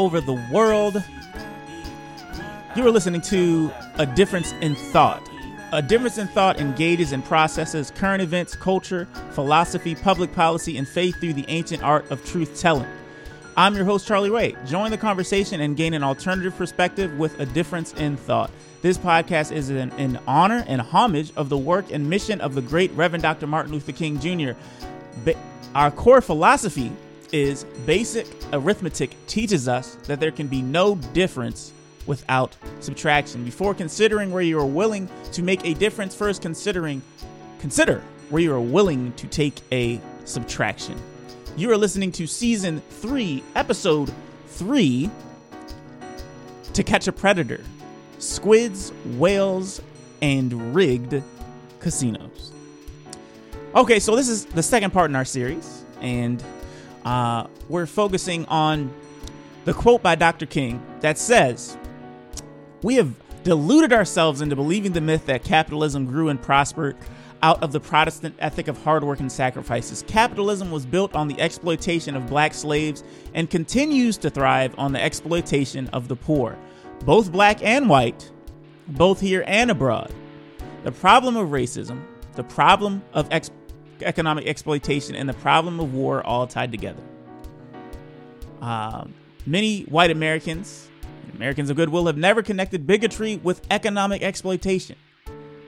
over the world. You are listening to A Difference in Thought. A Difference in Thought engages and processes current events, culture, philosophy, public policy, and faith through the ancient art of truth telling. I'm your host, Charlie Ray. Join the conversation and gain an alternative perspective with A Difference in Thought. This podcast is in, in honor and homage of the work and mission of the great Reverend Dr. Martin Luther King Jr. Ba- our core philosophy is basic arithmetic teaches us that there can be no difference without subtraction. Before considering where you are willing to make a difference, first considering consider where you are willing to take a subtraction. You are listening to season 3, episode 3 To Catch a Predator. Squids, whales, and rigged casinos. Okay, so this is the second part in our series, and uh, we're focusing on the quote by Dr. King that says, We have deluded ourselves into believing the myth that capitalism grew and prospered out of the Protestant ethic of hard work and sacrifices. Capitalism was built on the exploitation of black slaves and continues to thrive on the exploitation of the poor, both black and white, both here and abroad. The problem of racism, the problem of ex- economic exploitation, and the problem of war all tied together. Um, many white Americans, Americans of goodwill, have never connected bigotry with economic exploitation.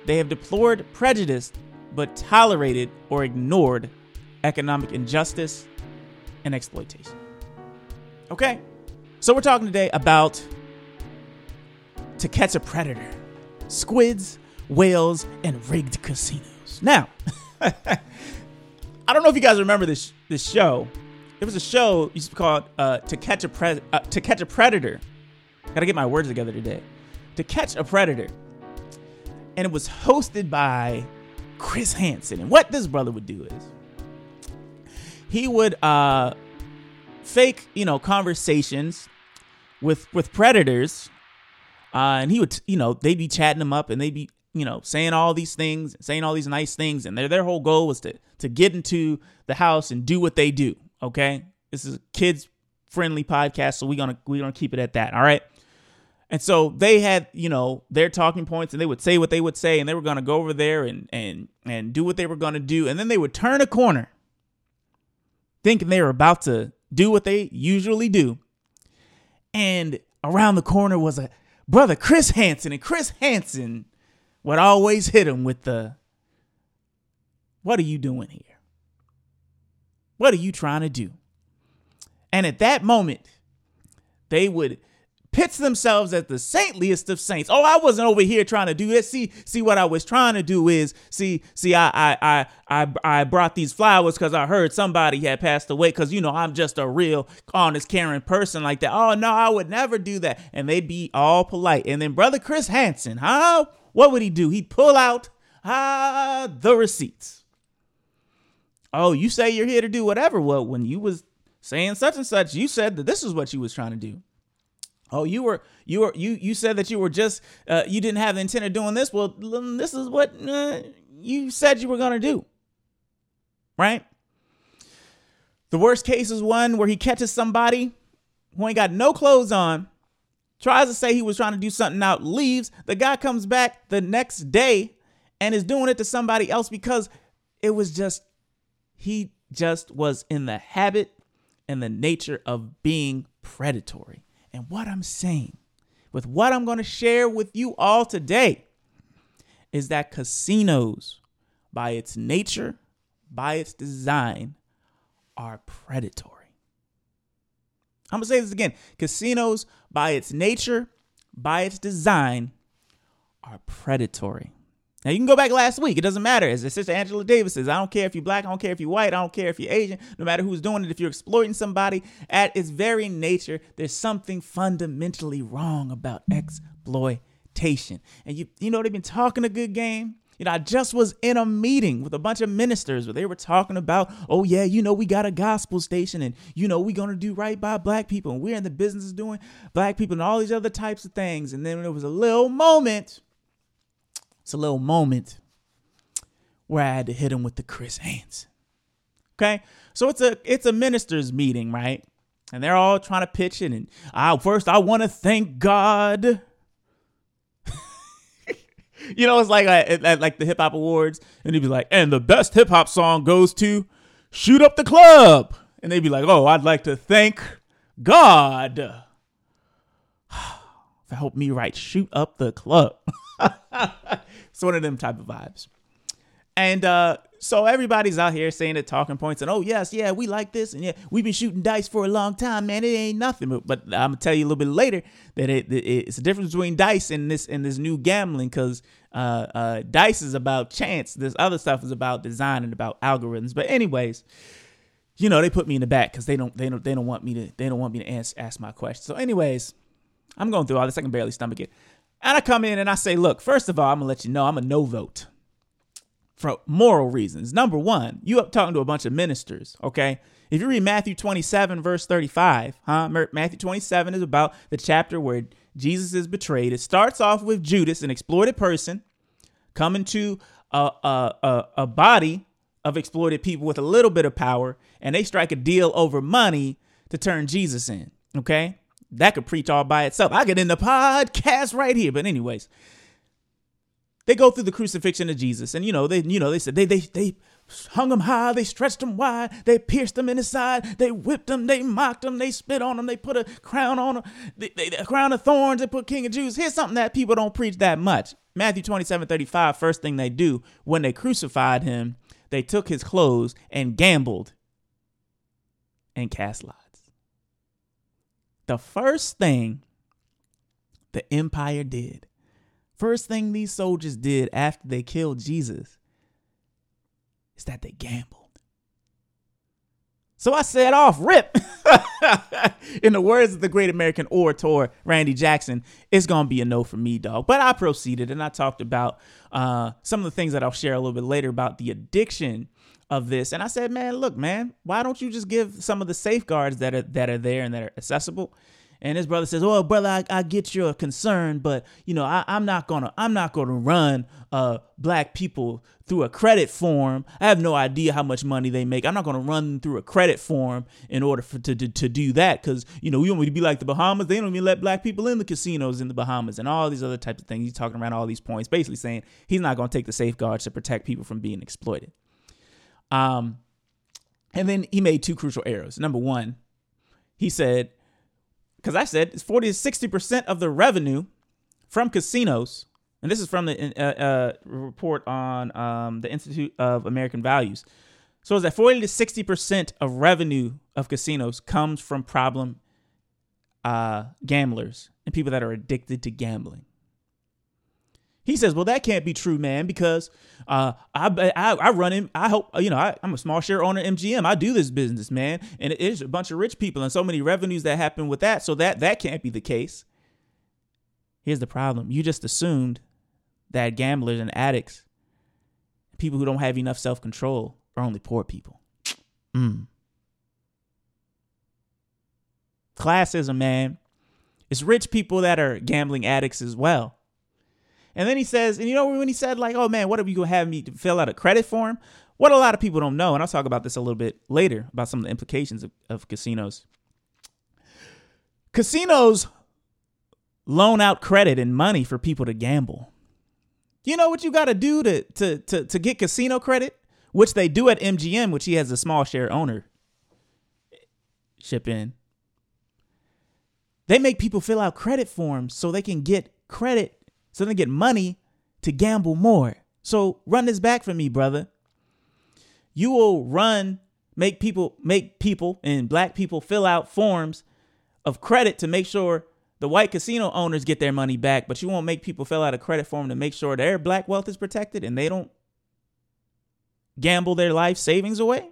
They have deplored prejudice, but tolerated or ignored economic injustice and exploitation. Okay, so we're talking today about to catch a predator, squids, whales, and rigged casinos. Now, I don't know if you guys remember this this show. There was a show used to be called uh, "To Catch a Pre- uh, To Catch a Predator." Gotta get my words together today. To Catch a Predator, and it was hosted by Chris Hansen. And what this brother would do is he would uh, fake, you know, conversations with with predators, uh, and he would, you know, they'd be chatting them up, and they'd be, you know, saying all these things, saying all these nice things, and their their whole goal was to to get into the house and do what they do. Okay, this is a kids friendly podcast, so we're gonna we're gonna keep it at that. All right. And so they had, you know, their talking points and they would say what they would say and they were going to go over there and and and do what they were going to do and then they would turn a corner thinking they were about to do what they usually do. And around the corner was a brother Chris Hansen and Chris Hansen would always hit him with the what are you doing here? What are you trying to do? And at that moment, they would pitch themselves as the saintliest of saints. Oh, I wasn't over here trying to do this. See, see what I was trying to do is see, see, I I I I, I brought these flowers because I heard somebody had passed away. Because you know I'm just a real honest, caring person like that. Oh no, I would never do that. And they'd be all polite. And then brother Chris Hansen, huh? What would he do? He'd pull out ah the receipts. Oh, you say you're here to do whatever. Well, when you was saying such and such, you said that this is what you was trying to do. Oh, you were you were you you said that you were just uh, you didn't have the intent of doing this. Well, this is what uh, you said you were gonna do, right? The worst case is one where he catches somebody who ain't got no clothes on, tries to say he was trying to do something out, leaves. The guy comes back the next day and is doing it to somebody else because it was just he just was in the habit and the nature of being predatory. And what I'm saying with what I'm going to share with you all today is that casinos, by its nature, by its design, are predatory. I'm to say this again. Casinos, by its nature, by its design, are predatory. Now you can go back last week. It doesn't matter. As the Sister Angela Davis says, I don't care if you're black, I don't care if you're white, I don't care if you're Asian, no matter who's doing it. If you're exploiting somebody at its very nature, there's something fundamentally wrong about exploitation. And you you know they've been talking a good game. You know, I just was in a meeting with a bunch of ministers where they were talking about, oh yeah, you know, we got a gospel station and you know, we're gonna do right by black people and we're in the business of doing black people and all these other types of things. And then there was a little moment it's a little moment where I had to hit him with the Chris Hansen. Okay, so it's a it's a ministers meeting, right? and they're all trying to pitch it. And I first I want to thank God. you know, it's like at, like the hip hop awards, and he'd be like, and the best hip hop song goes to "Shoot Up the Club," and they'd be like, oh, I'd like to thank God. For help me write "Shoot Up the Club." it's one of them type of vibes. And uh, so everybody's out here saying the talking points and oh yes, yeah, we like this and yeah, we've been shooting dice for a long time, man. It ain't nothing. But, but I'm gonna tell you a little bit later that it, it, it's a difference between dice and this and this new gambling because uh, uh, dice is about chance. This other stuff is about design and about algorithms. But anyways, you know they put me in the back because they don't they don't they don't want me to they don't want me to ask ask my question. So anyways, I'm going through all this. I can barely stomach it. And I come in and I say, look, first of all, I'm gonna let you know I'm a no vote for moral reasons. Number one, you up talking to a bunch of ministers, okay? If you read Matthew 27, verse 35, huh? Matthew 27 is about the chapter where Jesus is betrayed. It starts off with Judas, an exploited person, coming to a, a, a, a body of exploited people with a little bit of power, and they strike a deal over money to turn Jesus in, okay? That could preach all by itself. I get in the podcast right here. But anyways, they go through the crucifixion of Jesus, and you know they you know they said they they they hung him high, they stretched him wide, they pierced him in his side, they whipped him, they mocked him, they spit on him, they put a crown on him, they, they, a crown of thorns, they put King of Jews. Here's something that people don't preach that much. Matthew 27, 35, first thing they do when they crucified him, they took his clothes and gambled and cast lots. The first thing the empire did First thing these soldiers did after they killed Jesus is that they gambled. So I said off rip. In the words of the great American orator Randy Jackson, it's gonna be a no for me, dog. But I proceeded and I talked about uh, some of the things that I'll share a little bit later about the addiction of this. And I said, man, look, man, why don't you just give some of the safeguards that are that are there and that are accessible? And his brother says, "Oh, brother, I, I get your concern, but you know, I, am not gonna, I'm not gonna run uh black people through a credit form. I have no idea how much money they make. I'm not gonna run through a credit form in order for to to, to do that, because you know, we want to be like the Bahamas. They don't even let black people in the casinos in the Bahamas and all these other types of things. He's talking around all these points, basically saying he's not gonna take the safeguards to protect people from being exploited. Um, and then he made two crucial errors. Number one, he said because I said it's 40 to 60% of the revenue from casinos. And this is from the uh, uh, report on um, the Institute of American Values. So is that 40 to 60% of revenue of casinos comes from problem uh, gamblers and people that are addicted to gambling. He says, "Well, that can't be true, man, because uh, I, I I run in. I hope you know I, am a small share owner MGM. I do this business, man, and it is a bunch of rich people and so many revenues that happen with that. So that that can't be the case. Here's the problem: you just assumed that gamblers and addicts, people who don't have enough self control, are only poor people. Mm. Classism, man. It's rich people that are gambling addicts as well." And then he says, and you know when he said like, "Oh man, what are you gonna have me fill out a credit form?" What a lot of people don't know, and I'll talk about this a little bit later about some of the implications of, of casinos. Casinos loan out credit and money for people to gamble. You know what you got to do to to to to get casino credit, which they do at MGM, which he has a small share owner. Ship in. They make people fill out credit forms so they can get credit so they get money to gamble more. So run this back for me, brother. You will run, make people, make people and black people fill out forms of credit to make sure the white casino owners get their money back, but you won't make people fill out a credit form to make sure their black wealth is protected and they don't gamble their life savings away.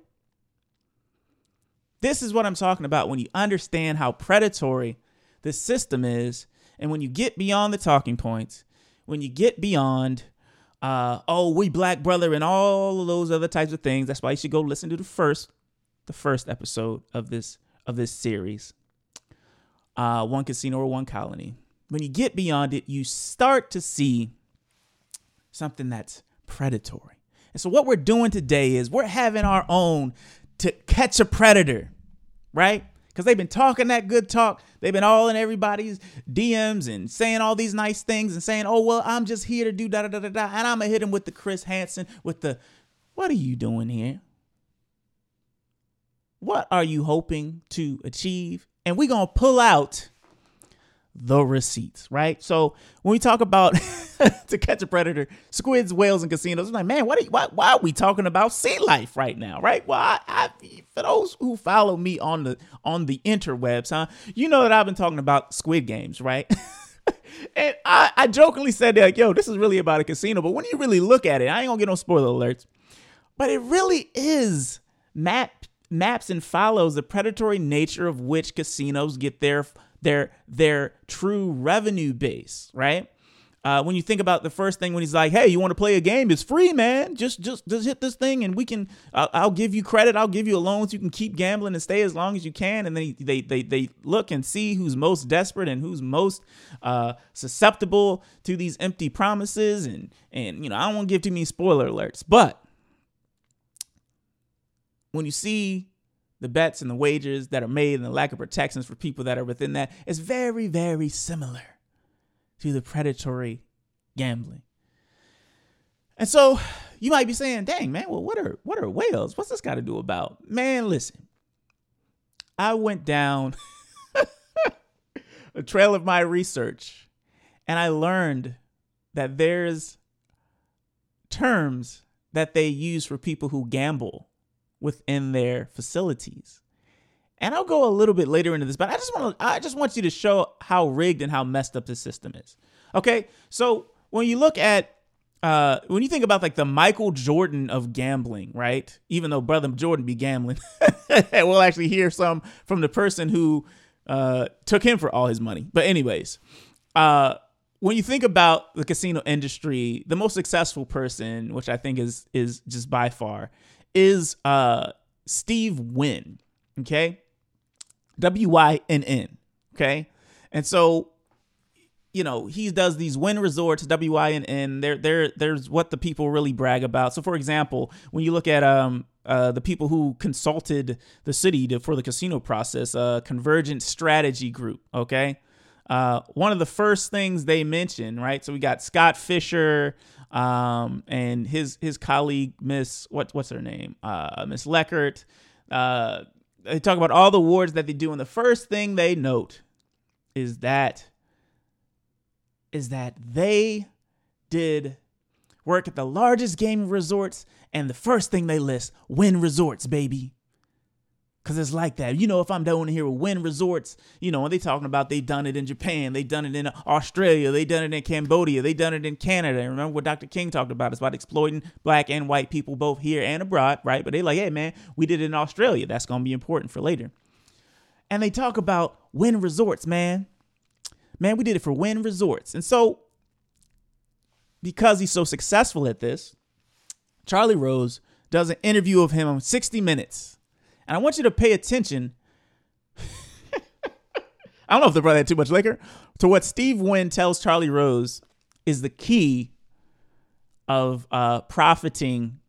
This is what I'm talking about when you understand how predatory the system is and when you get beyond the talking points when you get beyond uh, oh, we black brother and all of those other types of things. That's why you should go listen to the first, the first episode of this of this series. Uh, one casino or one colony. When you get beyond it, you start to see something that's predatory. And so what we're doing today is we're having our own to catch a predator, right? Because they've been talking that good talk. They've been all in everybody's DMs and saying all these nice things and saying, "Oh well, I'm just here to do da da da da da," and I'm gonna hit him with the Chris Hansen with the, "What are you doing here? What are you hoping to achieve?" And we're gonna pull out the receipts, right? So when we talk about to catch a predator, squids, whales, and casinos, I'm like, man, what are you, why, why are we talking about sea life right now, right? Well, I, I, for those who follow me on the on the interwebs, huh, you know that I've been talking about Squid Games, right? and I, I jokingly said that, like, yo, this is really about a casino, but when you really look at it, I ain't gonna get no spoiler alerts, but it really is map maps and follows the predatory nature of which casinos get their their their true revenue base, right? Uh, when you think about the first thing when he's like, "Hey, you want to play a game? It's free, man. Just just just hit this thing, and we can. I'll, I'll give you credit. I'll give you a loan so you can keep gambling and stay as long as you can." And then he, they they they look and see who's most desperate and who's most uh, susceptible to these empty promises. And and you know, I don't want to give too many spoiler alerts, but when you see the bets and the wagers that are made and the lack of protections for people that are within that is very, very similar to the predatory gambling. And so you might be saying, dang, man, well, what are what are whales? What's this got to do about? Man, listen. I went down a trail of my research and I learned that there's terms that they use for people who gamble within their facilities. And I'll go a little bit later into this, but I just want to I just want you to show how rigged and how messed up the system is. Okay? So, when you look at uh, when you think about like the Michael Jordan of gambling, right? Even though brother Jordan be gambling, we'll actually hear some from the person who uh, took him for all his money. But anyways, uh, when you think about the casino industry, the most successful person, which I think is is just by far, is uh Steve Wynn. Okay. W Y N N. Okay. And so, you know, he does these Wynn resorts, W Y N N. There, there, there's what the people really brag about. So, for example, when you look at um uh, the people who consulted the city to, for the casino process, uh, Convergence Strategy Group. Okay. Uh, one of the first things they mentioned, right? So we got Scott Fisher, um, and his his colleague Miss what what's her name uh, Miss Leckert. Uh, they talk about all the awards that they do, and the first thing they note is that is that they did work at the largest gaming resorts, and the first thing they list Wynn Resorts, baby. Cause it's like that. You know, if I'm down here with Wynn Resorts, you know, and they talking about they done it in Japan, they done it in Australia, they done it in Cambodia, they done it in Canada. And remember what Dr. King talked about? It's about exploiting black and white people both here and abroad, right? But they like, hey man, we did it in Australia. That's gonna be important for later. And they talk about Wynn Resorts, man. Man, we did it for Wynn Resorts. And so because he's so successful at this, Charlie Rose does an interview of him on 60 Minutes and I want you to pay attention. I don't know if the brother had too much liquor. To what Steve Wynn tells Charlie Rose is the key of uh, profiting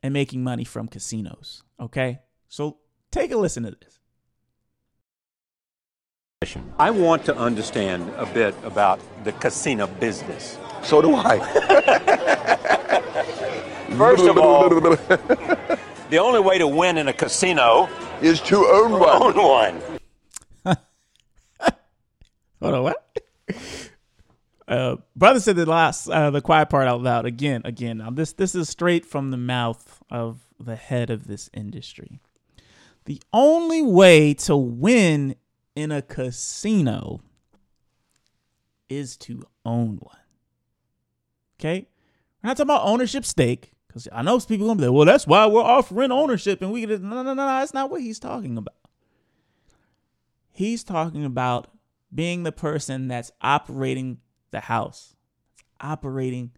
and making money from casinos. Okay? So take a listen to this. I want to understand a bit about the casino business. So do I. First of all, the only way to win in a casino is to own one. Own one. Hold on, what? Uh, brother said the last, uh, the quiet part out loud again, again. Now this, this is straight from the mouth of the head of this industry. The only way to win in a casino is to own one. Okay, we're not talking about ownership stake. Because I know people gonna be like, well, that's why we're offering ownership, and we get no, no, no, no. That's not what he's talking about. He's talking about being the person that's operating the house, operating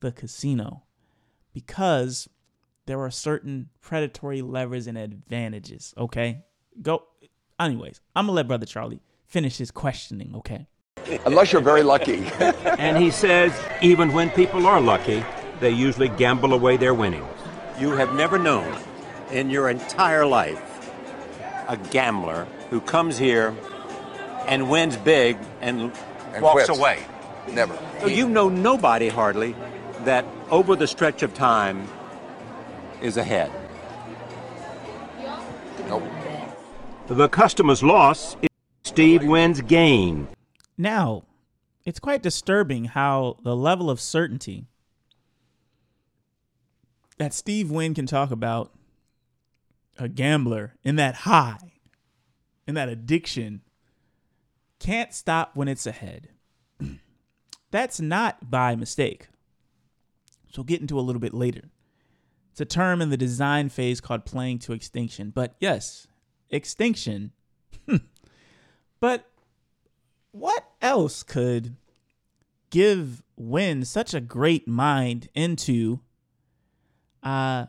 the casino, because there are certain predatory levers and advantages. Okay, go. Anyways, I'm gonna let Brother Charlie finish his questioning. Okay. Unless you're very lucky. and he says, even when people are lucky, they usually gamble away their winnings. You have never known in your entire life a gambler who comes here and wins big and, And walks quits. away. Never. So you know nobody hardly that over the stretch of time is ahead. Nope. The customer's loss is Steve Wynn's gain. Now, it's quite disturbing how the level of certainty that Steve Wynn can talk about a gambler in that high, in that addiction, can't stop when it's ahead. That's not by mistake. So we'll get into a little bit later. It's a term in the design phase called playing to extinction. But yes, extinction. but what else could give Wynn such a great mind into uh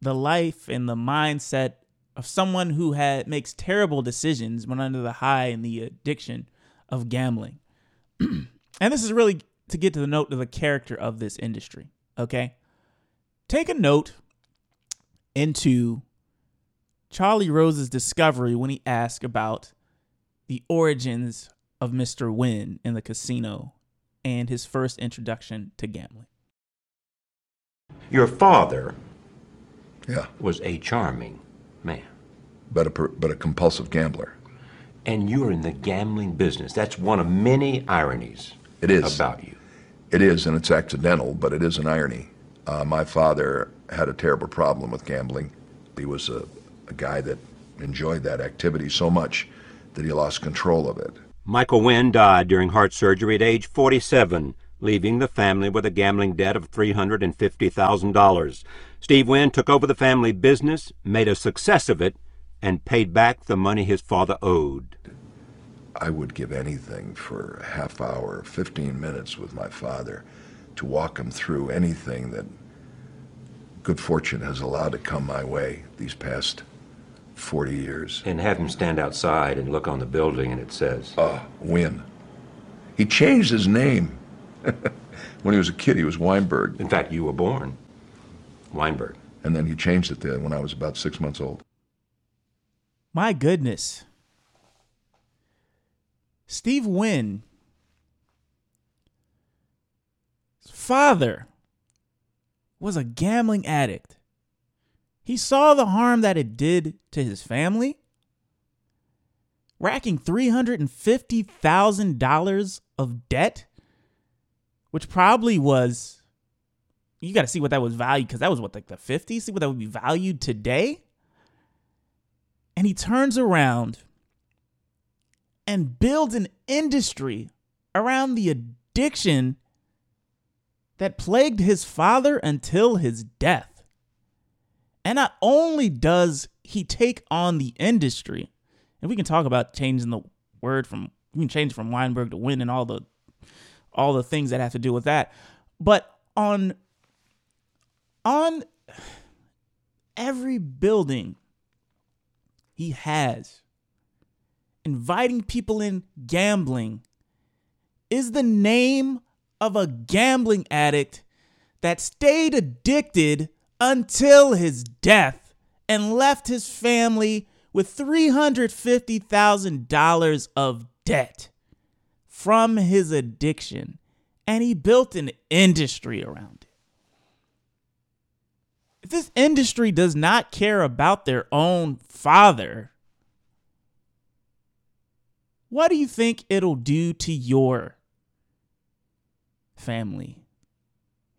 the life and the mindset of someone who had makes terrible decisions when under the high and the addiction of gambling. and this is really to get to the note of the character of this industry, okay? Take a note into Charlie Rose's discovery when he asked about the origins of Mr. Wynn in the casino and his first introduction to gambling. Your father Yeah, was a charming man, but a but a compulsive gambler. and you're in the gambling business. That's one of many ironies It is. about you. It is, and it's accidental, but it is an irony. Uh, my father had a terrible problem with gambling. He was a, a guy that enjoyed that activity so much that he lost control of it. Michael Wynn died during heart surgery at age 47, leaving the family with a gambling debt of $350,000. Steve Wynn took over the family business, made a success of it, and paid back the money his father owed. I would give anything for a half hour, 15 minutes with my father to walk him through anything that good fortune has allowed to come my way these past 40 years. And have him stand outside and look on the building, and it says, Uh, Wynn. He changed his name. when he was a kid, he was Weinberg, In fact, you were born Weinberg. and then he changed it then when I was about six months old. My goodness. Steve Wynn, father, was a gambling addict. He saw the harm that it did to his family, racking $350,000 of debt, which probably was, you got to see what that was valued because that was what, like the 50s? See what that would be valued today? and he turns around and builds an industry around the addiction that plagued his father until his death. And not only does he take on the industry, and we can talk about changing the word from we can change from Weinberg to Wynn and all the all the things that have to do with that, but on on every building he has. Inviting people in gambling is the name of a gambling addict that stayed addicted until his death and left his family with $350,000 of debt from his addiction. And he built an industry around it. If this industry does not care about their own father, what do you think it'll do to your family,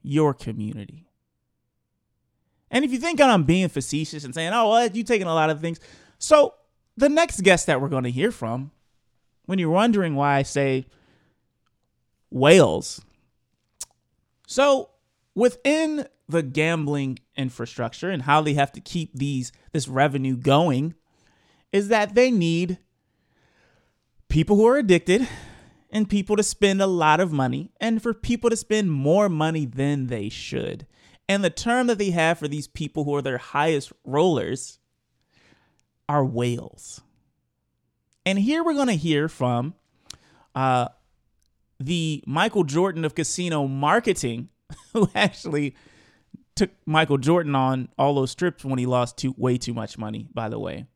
your community? And if you think I'm being facetious and saying, oh, well, you taking a lot of things. So, the next guest that we're going to hear from, when you're wondering why I say whales. So, within the gambling infrastructure and how they have to keep these this revenue going is that they need people who are addicted and people to spend a lot of money and for people to spend more money than they should. And the term that they have for these people who are their highest rollers are whales. And here we're going to hear from uh, the Michael Jordan of casino marketing, who actually took Michael Jordan on all those trips when he lost too way too much money, by the way.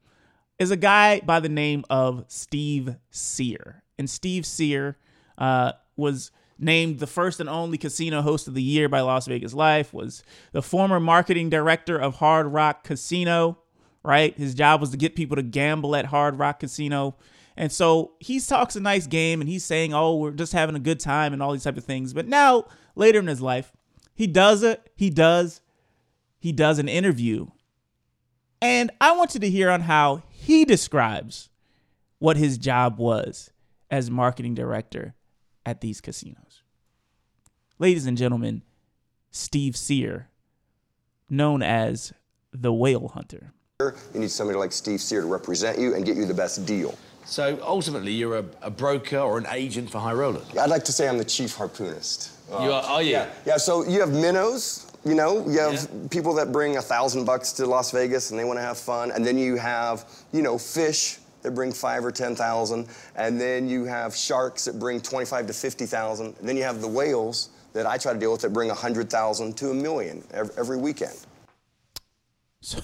is a guy by the name of Steve Cyr. And Steve Cyr uh, was named the first and only casino host of the year by Las Vegas Life, was the former marketing director of Hard Rock Casino, right? His job was to get people to gamble at Hard Rock Casino. And so he talks a nice game and he's saying, oh, we're just having a good time and all these type of things. But now, later in his life, he does it. He does. He does an interview. And I want you to hear on how he describes what his job was as marketing director at these casinos. Ladies and gentlemen, Steve Cyr, known as the Whale Hunter. You need somebody like Steve Cyr to represent you and get you the best deal. So ultimately, you're a, a broker or an agent for high roller. I'd like to say I'm the chief harpoonist. you are, are you? Yeah, yeah. So you have minnows, you know, you have Yeah. people that bring a thousand bucks to Las Vegas and they want to have fun, and then you have, you know, fish that bring five or ten thousand, and then you have sharks that bring twenty-five to fifty thousand, and then you have the whales that I try to deal with that bring a hundred thousand to a million every, every weekend. So,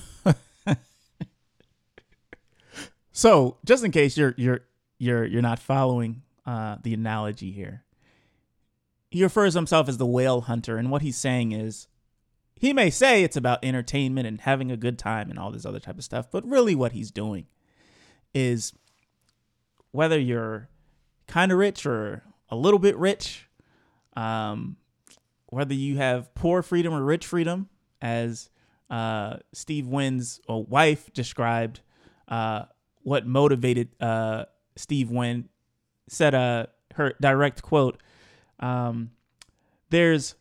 just in case you're you're you're you're not following uh, the analogy here, he refers himself as the whale hunter, and what he's saying is, he may say it's about entertainment and having a good time and all this other type of stuff, but really what he's doing is whether you're kind of rich or a little bit rich, um, whether you have poor freedom or rich freedom, as uh, Steve Wynn's uh, wife described uh, what motivated uh, Steve Wynn, said uh, her direct quote, um, there's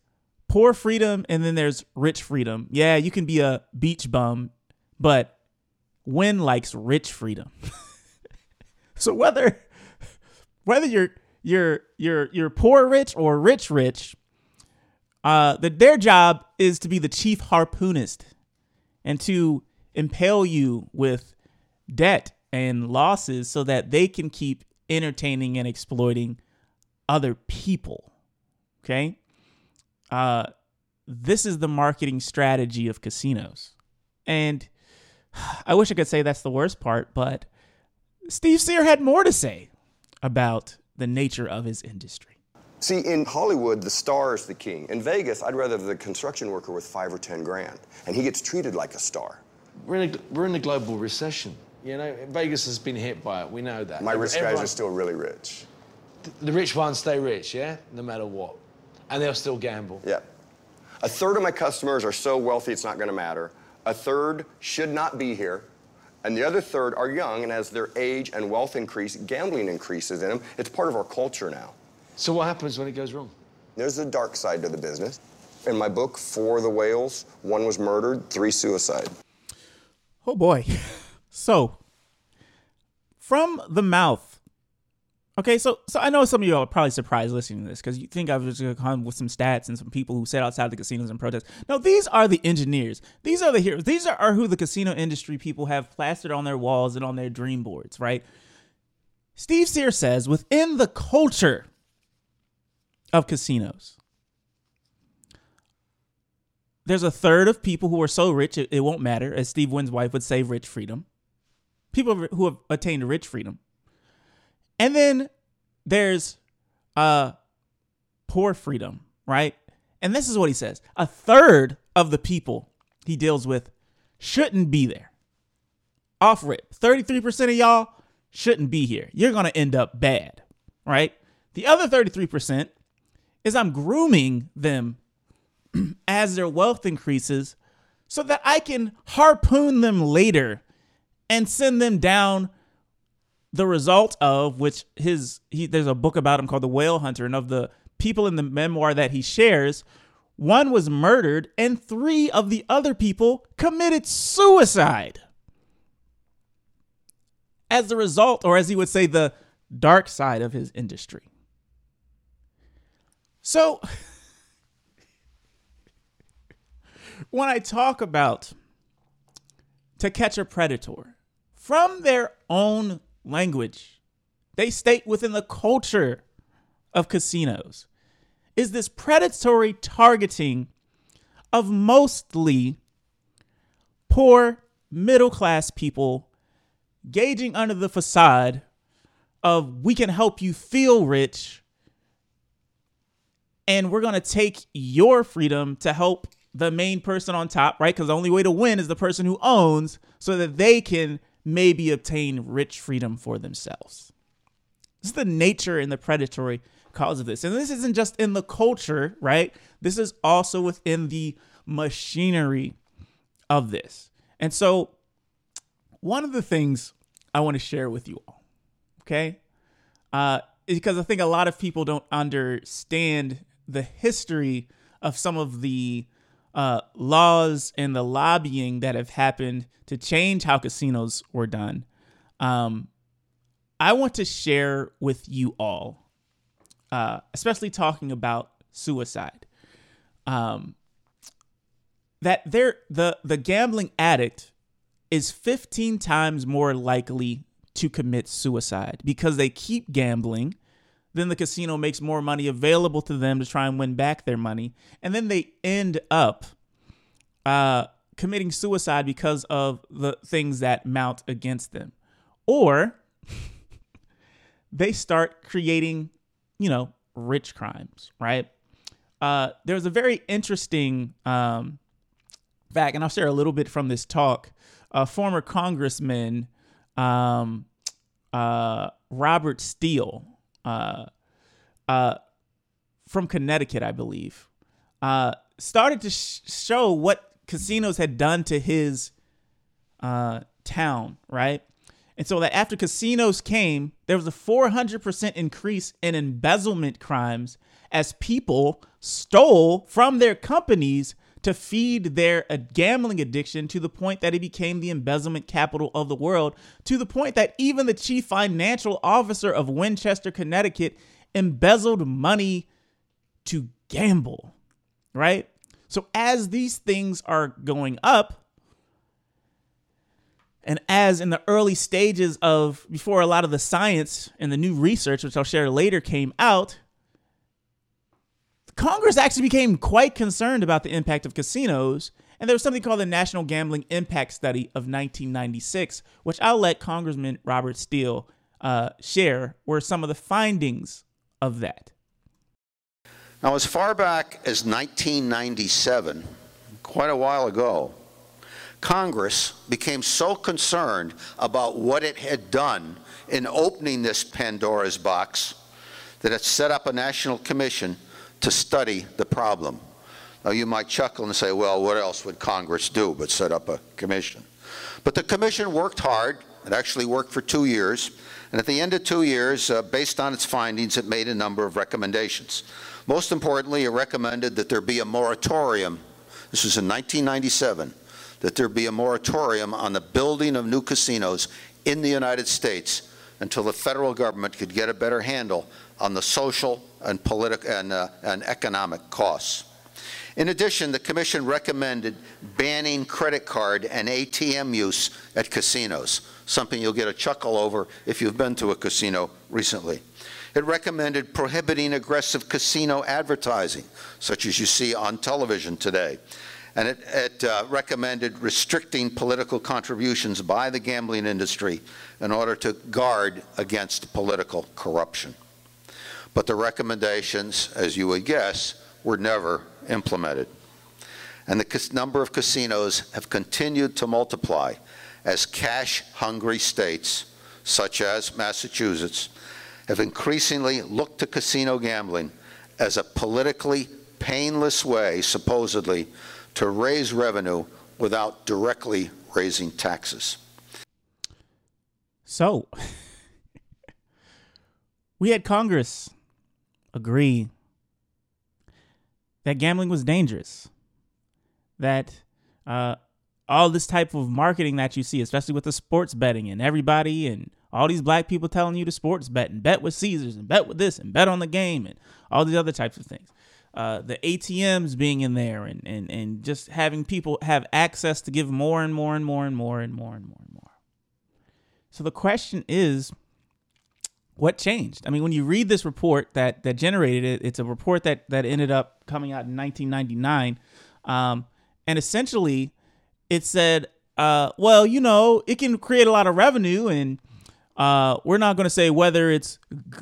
poor freedom and then there's rich freedom. Yeah, you can be a beach bum, but Wynn likes rich freedom. so whether whether you're you're you're you're poor rich or rich rich, uh, that their job is to be the chief harpoonist and to impale you with debt and losses so that they can keep entertaining and exploiting other people. Okay? Uh this is the marketing strategy of casinos. And I wish I could say that's the worst part, but Steve Cyr had more to say about the nature of his industry. See, in Hollywood, the star is the king. In Vegas, I'd rather the construction worker with five or ten grand, and he gets treated like a star. We're in, a, we're in a global recession. You know, Vegas has been hit by it. We know that. My rich guys are still really rich. The rich ones stay rich, yeah? No matter what. And they'll still gamble. Yeah. A third of my customers are so wealthy it's not going to matter. A third should not be here. And the other third are young, and as their age and wealth increase, gambling increases in them. It's part of our culture now. So what happens when it goes wrong? There's a dark side to the business. In my book, Four of the Whales, one was murdered, three suicide. Oh boy. So, from the mouth. Okay, so so I know some of you are probably surprised listening to this because you think I was gonna come with some stats and some people who sat outside the casinos and protest. No, these are the engineers. These are the heroes. These are, are who the casino industry people have plastered on their walls and on their dream boards, right? Steve Cyr says within the culture of casinos, there's a third of people who are so rich it, it won't matter, as Steve Wynn's wife would say, rich freedom. People who have attained rich freedom. And then there's uh poor freedom, right? And this is what he says. A third of the people he deals with shouldn't be there. Off rip. 33% of y'all shouldn't be here. You're going to end up bad, right? The other 33% is I'm grooming them as their wealth increases so that I can harpoon them later and send them down the result of which his he there's a book about him called The Whale Hunter and of the people in the memoir that he shares one was murdered and 3 of the other people committed suicide. As the result or as he would say the dark side of his industry. So when I talk about to catch a predator from their own language, they state within the culture of casinos is this predatory targeting of mostly poor middle class people gauging under the facade of we can help you feel rich and we're going to take your freedom to help the main person on top, right? Because the only way to win is the person who owns so that they can maybe obtain rich freedom for themselves. This is the nature and the predatory cause of this. And this isn't just in the culture, right? This is also within the machinery of this. And so, one of the things I want to share with you all, okay, uh, because I think a lot of people don't understand the history of some of the uh, laws and the lobbying that have happened to change how casinos were done. Um, I want to share with you all, uh, especially talking about suicide, um, that there the the gambling addict is 15 times more likely to commit suicide because they keep gambling then the casino makes more money available to them to try and win back their money. And then they end up uh, committing suicide because of the things that mount against them. Or they start creating, you know, rich crimes, right? Uh, there's a very interesting um, fact, and I'll share a little bit from this talk. Former congressman, um, uh, Robert Steele, uh, uh, from Connecticut, I believe, uh, started to sh- show what casinos had done to his uh, town, right? And so that after casinos came, there was a 400% increase in embezzlement crimes as people stole from their companies to feed their uh, gambling addiction to the point that it became the embezzlement capital of the world, to the point that even the chief financial officer of Winchester, Connecticut, embezzled money to gamble, right? So as these things are going up, and as in the early stages of before a lot of the science and the new research, which I'll share later, came out, Congress actually became quite concerned about the impact of casinos, and there was something called the National Gambling Impact Study of 1996, which I'll let Congressman Robert Steele uh, share, were some of the findings of that. Now, as far back as 1997, quite a while ago, Congress became so concerned about what it had done in opening this Pandora's box that it set up a national commission to study the problem. Now, you might chuckle and say, well, what else would Congress do but set up a commission? But the commission worked hard. It actually worked for two years. And at the end of two years, uh, based on its findings, it made a number of recommendations. Most importantly, it recommended that there be a moratorium. This was in 1997 that there be a moratorium on the building of new casinos in the United States until the federal government could get a better handle on the social and political and, uh, and economic costs. In addition, the Commission recommended banning credit card and ATM use at casinos, something you'll get a chuckle over if you've been to a casino recently. It recommended prohibiting aggressive casino advertising, such as you see on television today. And it, it uh, recommended restricting political contributions by the gambling industry in order to guard against political corruption. But the recommendations, as you would guess, were never implemented. And the number of casinos have continued to multiply as cash-hungry states, such as Massachusetts, have increasingly looked to casino gambling as a politically painless way, supposedly, to raise revenue without directly raising taxes. So, we had Congress agree that gambling was dangerous, that uh, all this type of marketing that you see, especially with the sports betting and everybody and all these black people telling you to sports bet and bet with Caesars and bet with this and bet on the game and all these other types of things. Uh, the ATMs being in there and, and, and just having people have access to give more and more and more and more and more and more and more. So the question is, what changed? I mean, when you read this report that that generated it, it's a report that that ended up coming out in 1999, um, and essentially, it said uh, well, you know, it can create a lot of revenue, and uh, we're not going to say whether it's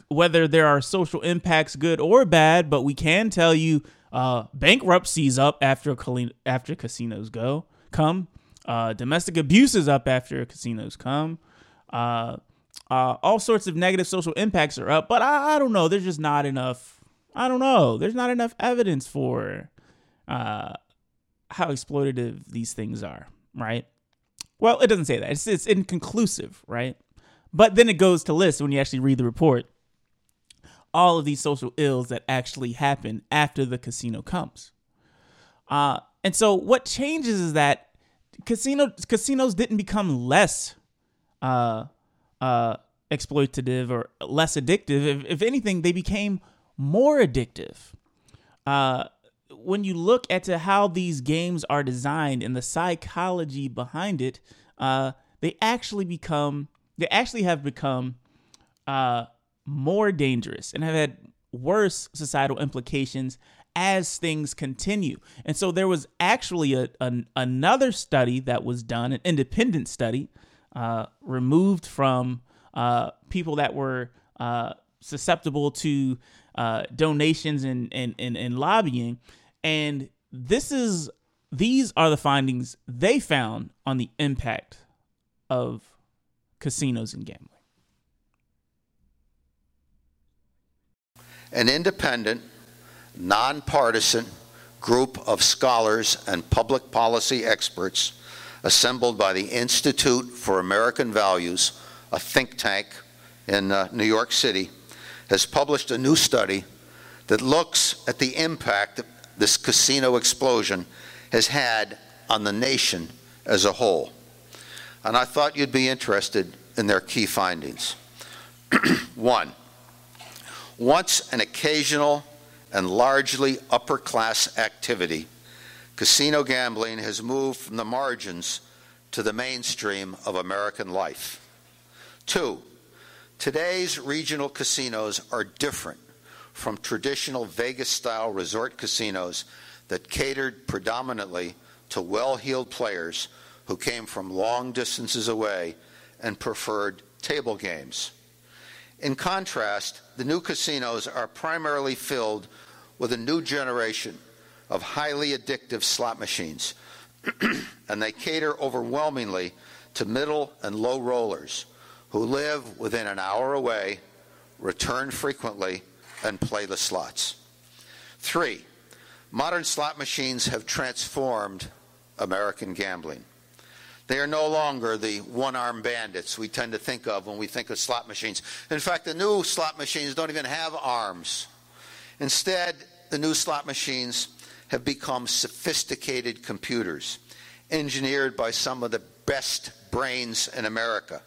whether there are social impacts, good or bad, but we can tell you uh, bankruptcies up after after casinos go come. Uh, domestic abuse is up after casinos come. Uh, all sorts of negative social impacts are up, but I, I, don't know. There's just not enough. I don't know. There's not enough evidence for uh, how exploitative these things are, right? Well, it doesn't say that. It's, it's inconclusive, right? But then it goes to list when you actually read the report all of these social ills that actually happen after the casino comes. Uh, and so what changes is that casino casinos didn't become less uh, uh, exploitative or less addictive. If, if anything, they became more addictive. Uh, when you look at to how these games are designed and the psychology behind it, uh, they actually become they actually have become uh, more dangerous and have had worse societal implications as things continue. And so there was actually a, a another study that was done, an independent study, uh, removed from uh, people that were uh, susceptible to uh, donations and, and, and, and lobbying. And this is these are the findings they found on the impact of casinos and gambling. An independent, nonpartisan group of scholars and public policy experts assembled by the Institute for American Values, a think tank in uh, New York City, has published a new study that looks at the impact this casino explosion has had on the nation as a whole. And I thought you'd be interested in their key findings. One, once an occasional and largely upper class activity, casino gambling has moved from the margins to the mainstream of American life. Two, today's regional casinos are different from traditional Vegas style resort casinos that catered predominantly to well heeled players who came from long distances away and preferred table games. In contrast, the new casinos are primarily filled with a new generation of highly addictive slot machines, and they cater overwhelmingly to middle and low rollers who live within an hour away, return frequently, and play the slots. Three, modern slot machines have transformed American gambling. They are no longer the one armed bandits we tend to think of when we think of slot machines. In fact, the new slot machines don't even have arms. Instead, the new slot machines have become sophisticated computers engineered by some of the best brains in America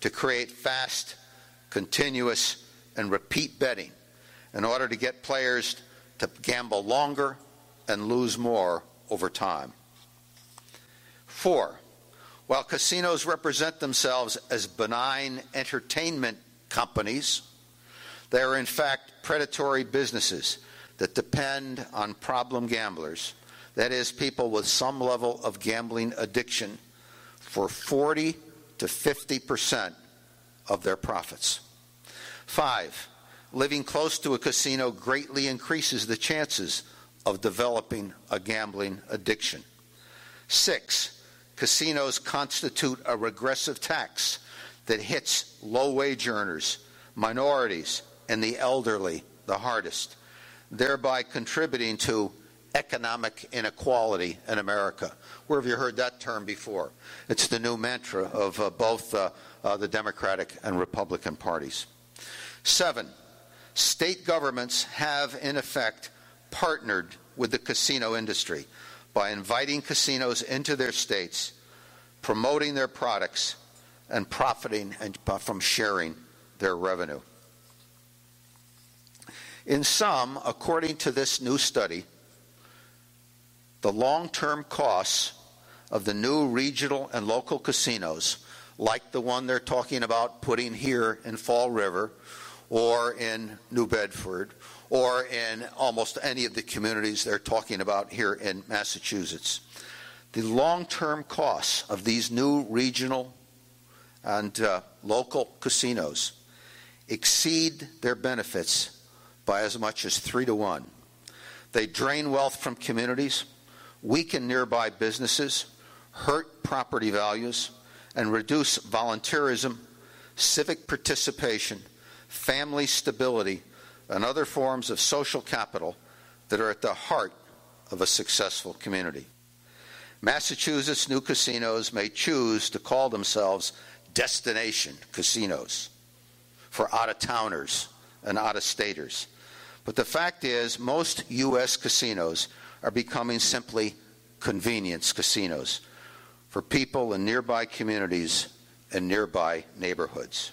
to create fast, continuous, and repeat betting in order to get players to gamble longer and lose more over time. Four, while casinos represent themselves as benign entertainment companies, they are in fact predatory businesses that depend on problem gamblers, that is, people with some level of gambling addiction, for 40 to 50 percent of their profits. Five, living close to a casino greatly increases the chances of developing a gambling addiction. Six, casinos constitute a regressive tax that hits low wage earners, minorities, and the elderly the hardest, thereby contributing to economic inequality in America. Where have you heard that term before? It's the new mantra of uh, both uh, uh, the Democratic and Republican parties. Seven, state governments have, in effect, partnered with the casino industry by inviting casinos into their states, promoting their products, and profiting from sharing their revenue. In sum, according to this new study, the long term costs of the new regional and local casinos, like the one they're talking about putting here in Fall River or in New Bedford or in almost any of the communities they're talking about here in Massachusetts. the long-term costs of these new regional and uh, local casinos exceed their benefits by as much as three to one. They drain wealth from communities, weaken nearby businesses, hurt property values, and reduce volunteerism, civic participation, family stability, and other forms of social capital that are at the heart of a successful community. Massachusetts new casinos may choose to call themselves destination casinos for out of towners and out of staters. But the fact is, most U.S. casinos are becoming simply convenience casinos for people in nearby communities and nearby neighborhoods.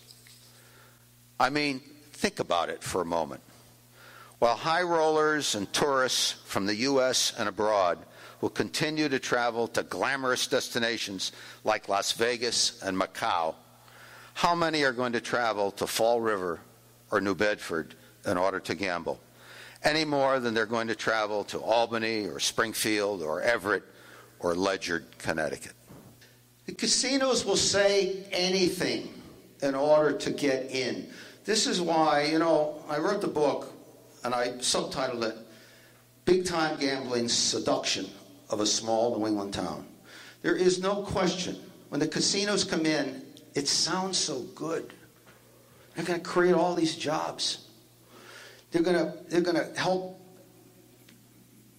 I mean, think about it for a moment. While high rollers and tourists from the U.S. and abroad will continue to travel to glamorous destinations like Las Vegas and Macau, how many are going to travel to Fall River or New Bedford in order to gamble? Any more than they're going to travel to Albany or Springfield or Everett or Ledyard, Connecticut. The casinos will say anything in order to get in. This is why, you know, I wrote the book and I subtitled it Big Time Gambling Seduction of a Small New England Town. There is no question. When the casinos come in, it sounds so good. They're going to create all these jobs. They're going to, they're to help,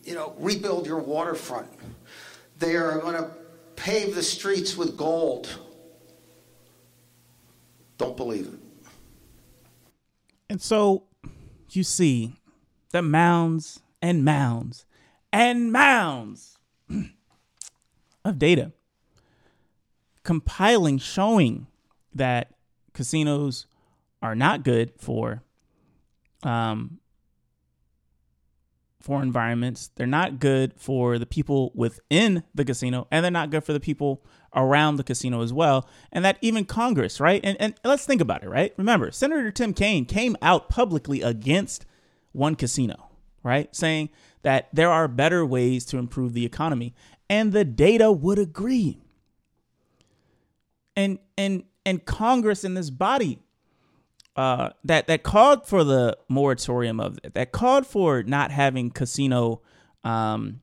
you know, rebuild your waterfront. They are going to pave the streets with gold. Don't believe it. And so you see the mounds and mounds and mounds of data compiling showing that casinos are not good for um, for environments. They're not good for the people within the casino, and they're not good for the people around the casino as well. And that even Congress, right? And and let's think about it, right? Remember, Senator Tim Kaine came out publicly against one casino, right? Saying that there are better ways to improve the economy. And the data would agree. And and and Congress in this body uh, that that called for the moratorium of it, that called for not having casino um,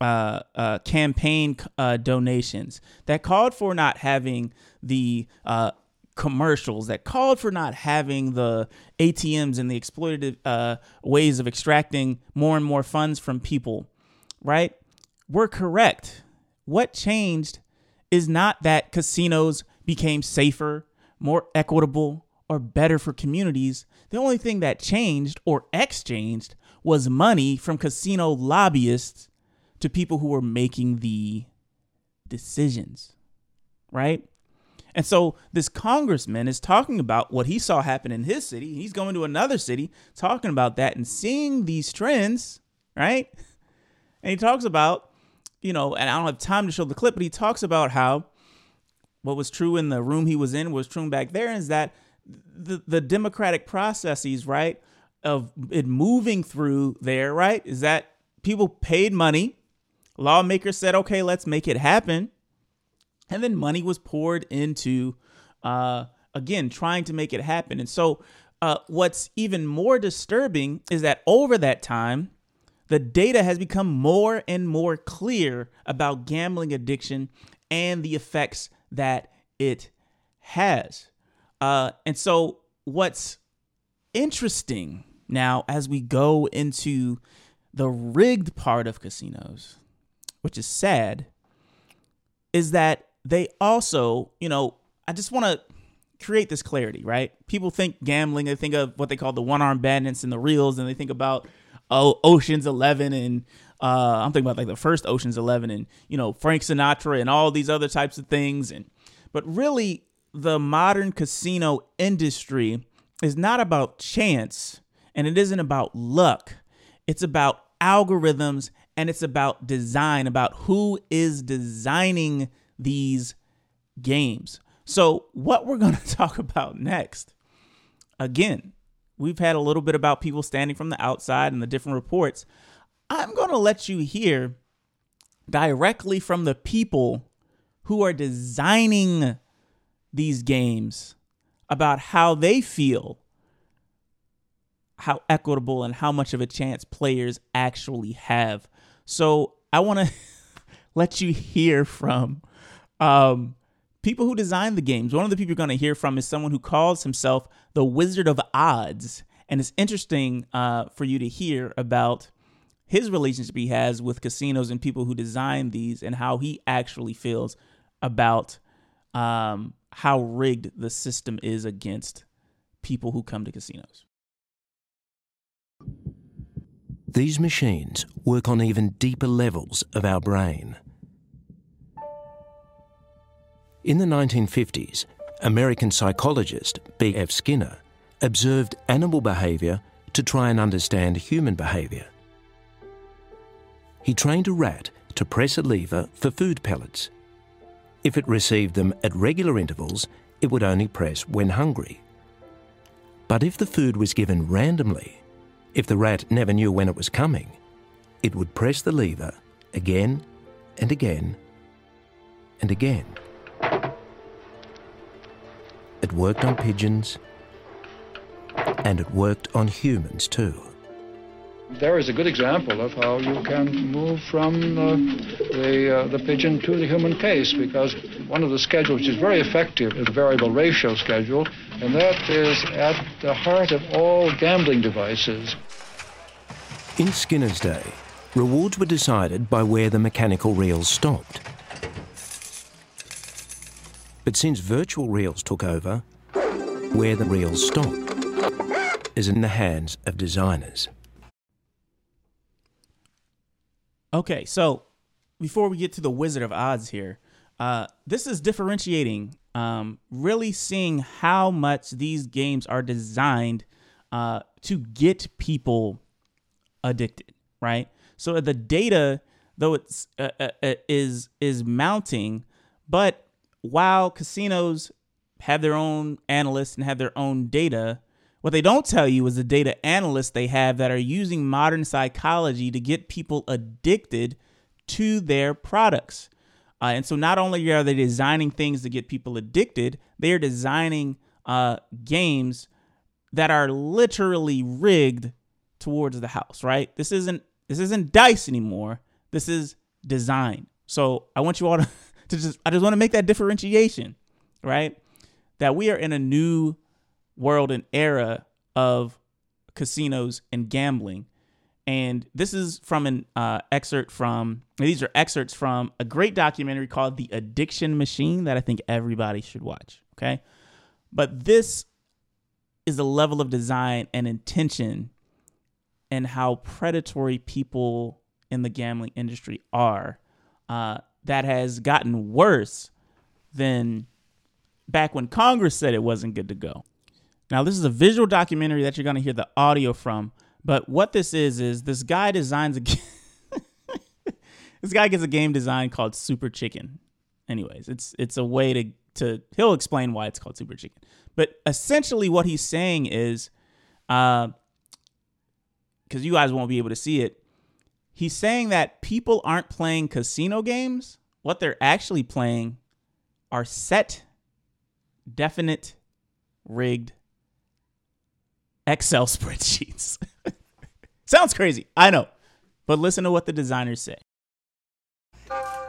uh, uh, campaign uh, donations, that called for not having the uh, commercials, that called for not having the ATMs and the exploitative uh, ways of extracting more and more funds from people, right? We're correct. What changed is not that casinos became safer, more equitable, or better for communities. The only thing that changed or exchanged was money from casino lobbyists to people who were making the decisions, right? And so this congressman is talking about what he saw happen in his city. He's going to another city talking about that and seeing these trends, right? And he talks about, you know, and I don't have time to show the clip, but he talks about how what was true in the room he was in was true back there is that the, the democratic processes, right, of it moving through there, right, is that people paid money. Lawmakers said, okay, let's make it happen. And then money was poured into, uh, again, trying to make it happen. And so, uh, what's even more disturbing is that over that time, the data has become more and more clear about gambling addiction and the effects that it has. Uh, and so, what's interesting now as we go into the rigged part of casinos, which is sad, is that they also, you know, I just want to create this clarity, right? People think gambling, they think of what they call the one arm bandits and the reels, and they think about oh Ocean's Eleven and uh, I'm thinking about like the first Ocean's Eleven and you know Frank Sinatra and all these other types of things, and but really the modern casino industry is not about chance and it isn't about luck. It's about algorithms and it's about design, about who is designing these games. So, what we're going to talk about next, again, we've had a little bit about people standing from the outside and the different reports. I'm going to let you hear directly from the people who are designing these games about how they feel how equitable and how much of a chance players actually have. So I want to let you hear from um, people who design the games. One of the people you're going to hear from is someone who calls himself the Wizard of Odds. And it's interesting uh, for you to hear about his relationship he has with casinos and people who design these and how he actually feels about um, how rigged the system is against people who come to casinos. These machines work on even deeper levels of our brain. In the 1950s, American psychologist B.F. Skinner observed animal behaviour to try and understand human behaviour. He trained a rat to press a lever for food pellets. If it received them at regular intervals, it would only press when hungry. But if the food was given randomly, if the rat never knew when it was coming, it would press the lever again and again and again. It worked on pigeons and it worked on humans too. There is a good example of how you can move from uh, the, uh, the pigeon to the human case because one of the schedules which is very effective is the variable ratio schedule, and that is at the heart of all gambling devices. In Skinner's day, rewards were decided by where the mechanical reels stopped. But since virtual reels took over, where the reels stop is in the hands of designers. Okay, so before we get to the Wizard of Odds here, uh, this is differentiating, um, really seeing how much these games are designed uh, to get people addicted, right? So the data, though it's uh, uh, uh, is is mounting, but while casinos have their own analysts and have their own data, what they don't tell you is the data analysts they have that are using modern psychology to get people addicted to their products. Uh, and so not only are they designing things to get people addicted, they are designing uh, games that are literally rigged towards the house, right? This isn't this isn't dice anymore. This is design. So I want you all to, to just I just want to make that differentiation, right? That we are in a new world and era of casinos and gambling. And this is from an uh, excerpt from, these are excerpts from a great documentary called The Addiction Machine that I think everybody should watch. Okay. But this is the level of design and intention and how predatory people in the gambling industry are uh, that has gotten worse than back when Congress said it wasn't good to go. Now, this is a visual documentary that you're going to hear the audio from. But what this is is this guy designs a this guy gets a game design called Super Chicken. Anyways, it's it's a way to to he'll explain why it's called Super Chicken. But essentially, what he's saying is, uh, because you guys won't be able to see it, he's saying that people aren't playing casino games. What they're actually playing are set, definite, rigged Excel spreadsheets. Sounds crazy, I know, but listen to what the designers say.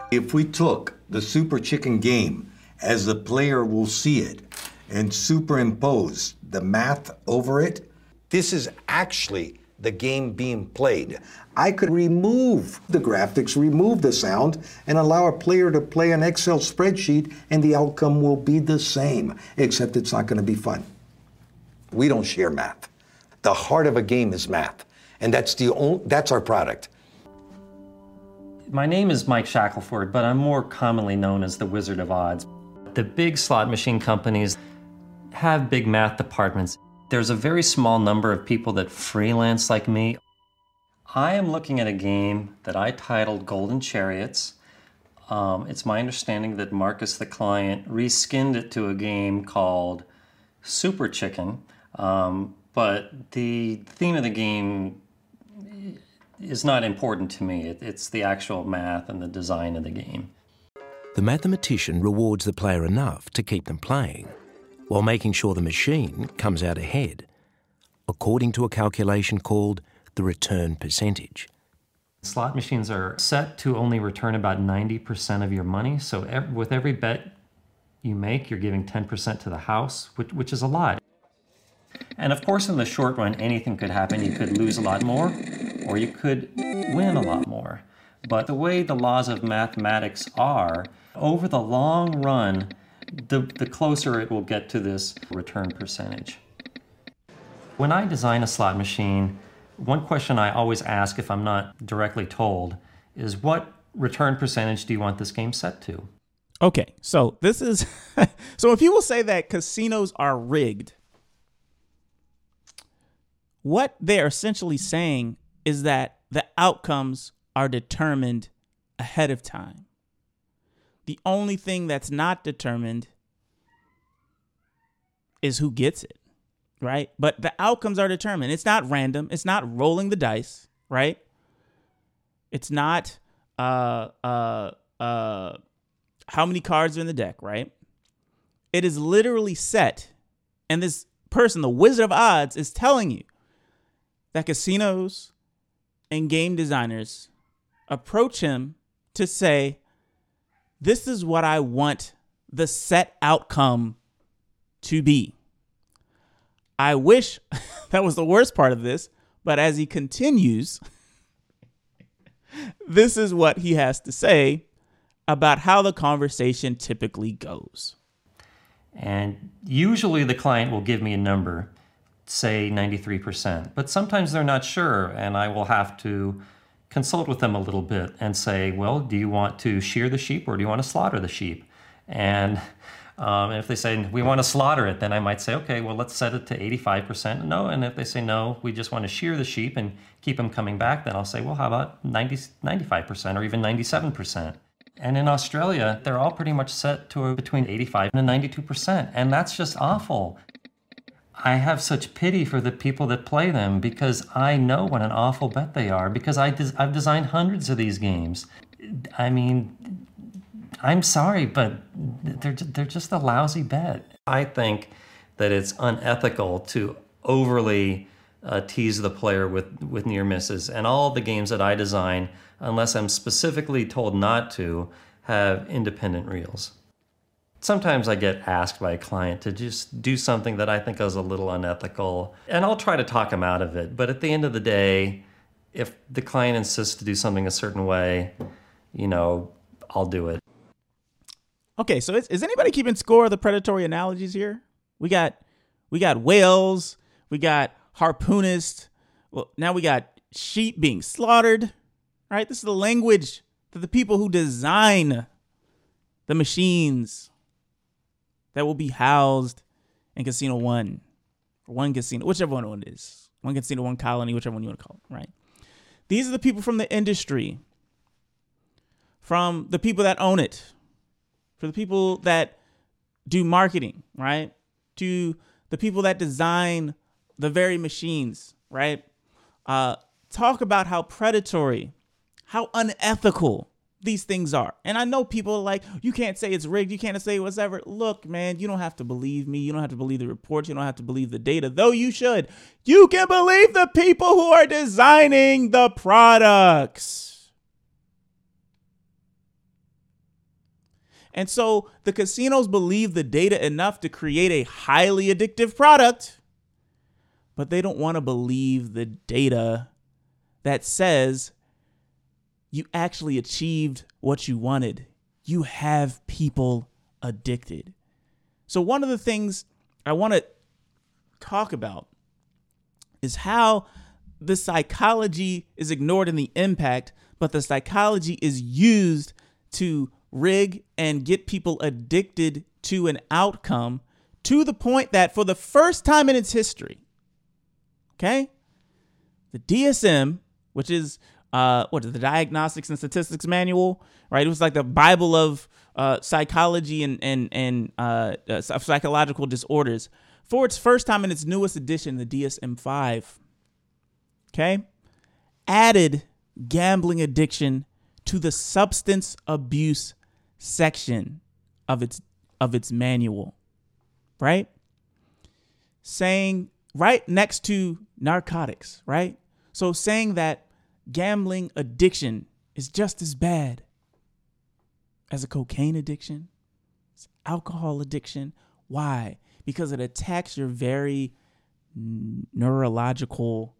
If we took the Super Chicken game as the player will see it and superimpose the math over it, this is actually the game being played. I could remove the graphics, remove the sound, and allow a player to play an Excel spreadsheet, and the outcome will be the same, except it's not going to be fun. We don't share math. The heart of a game is math, and that's the only, that's our product. My name is Mike Shackleford, but I'm more commonly known as the Wizard of Odds. The big slot machine companies have big math departments. There's a very small number of people that freelance like me. I am looking at a game that I titled Golden Chariots. Um, it's my understanding that Marcus, the client, reskinned it to a game called Super Chicken. Um, but the theme of the game is not important to me. It, it's the actual math and the design of the game. The mathematician rewards the player enough to keep them playing, while making sure the machine comes out ahead, according to a calculation called the return percentage. Slot machines are set to only return about 90% of your money. So ev- with every bet you make, you're giving 10% to the house, which, which is a lot. And of course, in the short run, anything could happen. You could lose a lot more, or you could win a lot more. But the way the laws of mathematics are, over the long run, the, the closer it will get to this return percentage. When I design a slot machine, one question I always ask if I'm not directly told is what return percentage do you want this game set to? Okay, so this is so when people say that casinos are rigged, what they're essentially saying is that the outcomes are determined ahead of time. The only thing that's not determined is who gets it, right? But the outcomes are determined. It's not random. It's not rolling the dice, right? It's not uh uh uh how many cards are in the deck, right? It is literally set. And this person, the Wizard of Odds, is telling you that casinos and game designers approach him to say, This is what I want the set outcome to be. I wish that was the worst part of this, but as he continues, this is what he has to say about how the conversation typically goes. And usually the client will give me a number, say 93%, but sometimes they're not sure, and I will have to consult with them a little bit and say, well, do you want to shear the sheep or do you want to slaughter the sheep? And um, and if they say we want to slaughter it, then I might say, okay, well, let's set it to 85%. No. And if they say no, we just want to shear the sheep and keep them coming back, then I'll say, well, how about 90, 95% or even 97%? And in Australia, they're all pretty much set to between 85 and 92%. And that's just awful. I have such pity for the people that play them because I know what an awful bet they are because I des- I've designed hundreds of these games. I mean, I'm sorry, but they're they're just a lousy bet. I think that it's unethical to overly uh, tease the player with with near misses, and all the games that I design, unless I'm specifically told not to, have independent reels. Sometimes I get asked by a client to just do something that I think is a little unethical, and I'll try to talk them out of it. But at the end of the day, if the client insists to do something a certain way, you know, I'll do it. Okay, so is, is anybody keeping score of the predatory analogies here? We got we got whales, we got harpoonists. Well, now we got sheep being slaughtered. Right? This is the language that the people who design the machines that will be housed in Casino One, one casino, whichever one it is, one casino, one colony, whichever one you want to call it. Right? These are the people from the industry, from the people that own it, for the people that do marketing, right? To the people that design the very machines, right? Uh, talk about how predatory, how unethical these things are. And I know people like, you can't say it's rigged, you can't say whatever. Look, man, you don't have to believe me. You don't have to believe the reports. You don't have to believe the data, though you should. You can believe the people who are designing the products. And so the casinos believe the data enough to create a highly addictive product, but they don't want to believe the data that says you actually achieved what you wanted. You have people addicted. So, one of the things I want to talk about is how the psychology is ignored in the impact, but the psychology is used to rig and get people addicted to an outcome to the point that for the first time in its history, okay, the DSM, which is uh, what is the Diagnostics and Statistics Manual, right? It was like the Bible of uh, psychology and and and uh, uh, psychological disorders. For its first time in its newest edition, the DSM five, okay, added gambling addiction to the substance abuse section of its of its manual. Right? Saying right next to narcotics, right? So saying that gambling addiction is just as bad as a cocaine addiction, alcohol addiction. Why? Because it attacks your very neurological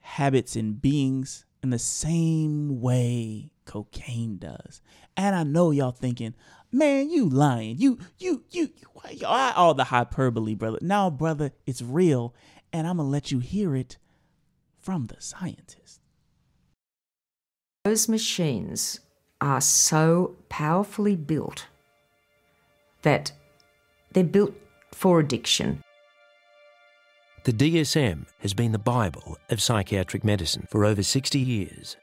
habits and beings in the same way cocaine does. And I know y'all thinking, man, you lying. You, you, you, you all the hyperbole, brother. No, brother, it's real. And I'm going to let you hear it from the scientist. Those machines are so powerfully built that they're built for addiction. The DSM has been the Bible of psychiatric medicine for over 60 years.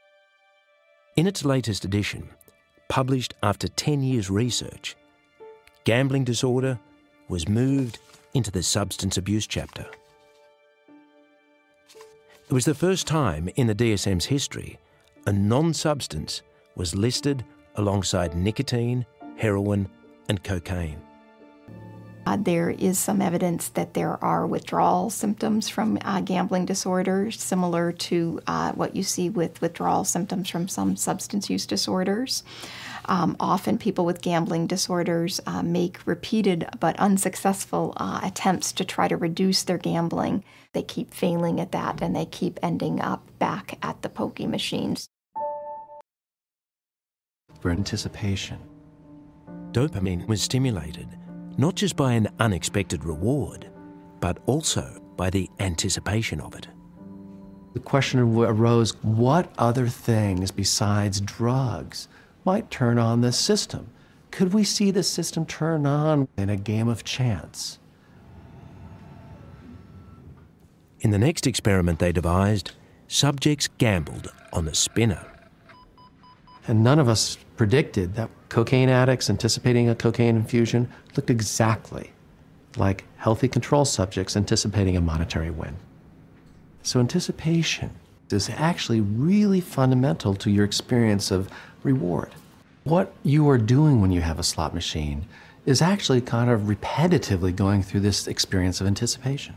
In its latest edition, published after 10 years' research, gambling disorder was moved into the substance abuse chapter. It was the first time in the DSM's history a non substance was listed alongside nicotine, heroin, and cocaine. Uh, there is some evidence that there are withdrawal symptoms from uh, gambling disorders, similar to uh, what you see with withdrawal symptoms from some substance use disorders. Um, often, people with gambling disorders uh, make repeated but unsuccessful uh, attempts to try to reduce their gambling. They keep failing at that and they keep ending up back at the pokie machines. For anticipation. Dopamine was stimulated not just by an unexpected reward, but also by the anticipation of it. The question arose what other things besides drugs might turn on this system? Could we see the system turn on in a game of chance? In the next experiment they devised, subjects gambled on a spinner. And none of us predicted that cocaine addicts anticipating a cocaine infusion looked exactly like healthy control subjects anticipating a monetary win. So, anticipation is actually really fundamental to your experience of reward. What you are doing when you have a slot machine is actually kind of repetitively going through this experience of anticipation.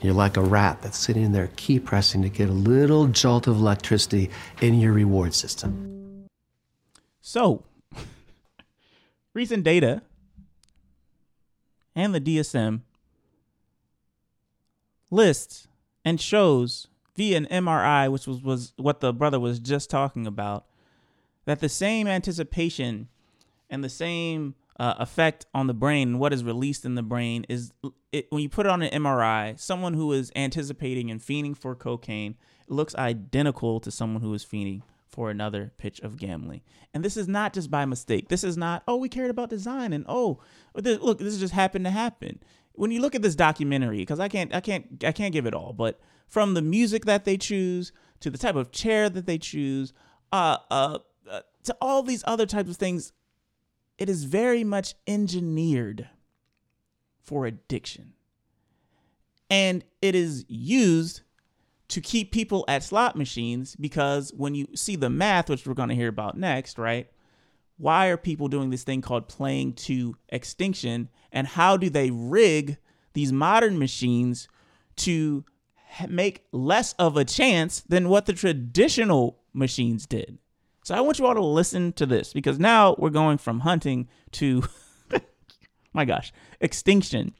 You're like a rat that's sitting there key pressing to get a little jolt of electricity in your reward system. So, recent data and the DSM lists and shows via an MRI, which was, was what the brother was just talking about, that the same anticipation and the same uh, effect on the brain and what is released in the brain is it, when you put it on an MRI, someone who is anticipating and fiending for cocaine looks identical to someone who is fiending for another pitch of gambling. And this is not just by mistake. This is not, oh, we cared about design and oh, look, this just happened to happen. When you look at this documentary, because I can't, I can't, I can't give it all, but from the music that they choose to the type of chair that they choose, uh, uh, uh to all these other types of things, it is very much engineered for addiction. And it is used to keep people at slot machines because when you see the math, which we're going to hear about next, right? Why are people doing this thing called playing to extinction? And how do they rig these modern machines to make less of a chance than what the traditional machines did? So I want you all to listen to this because now we're going from hunting to, my gosh, extinction.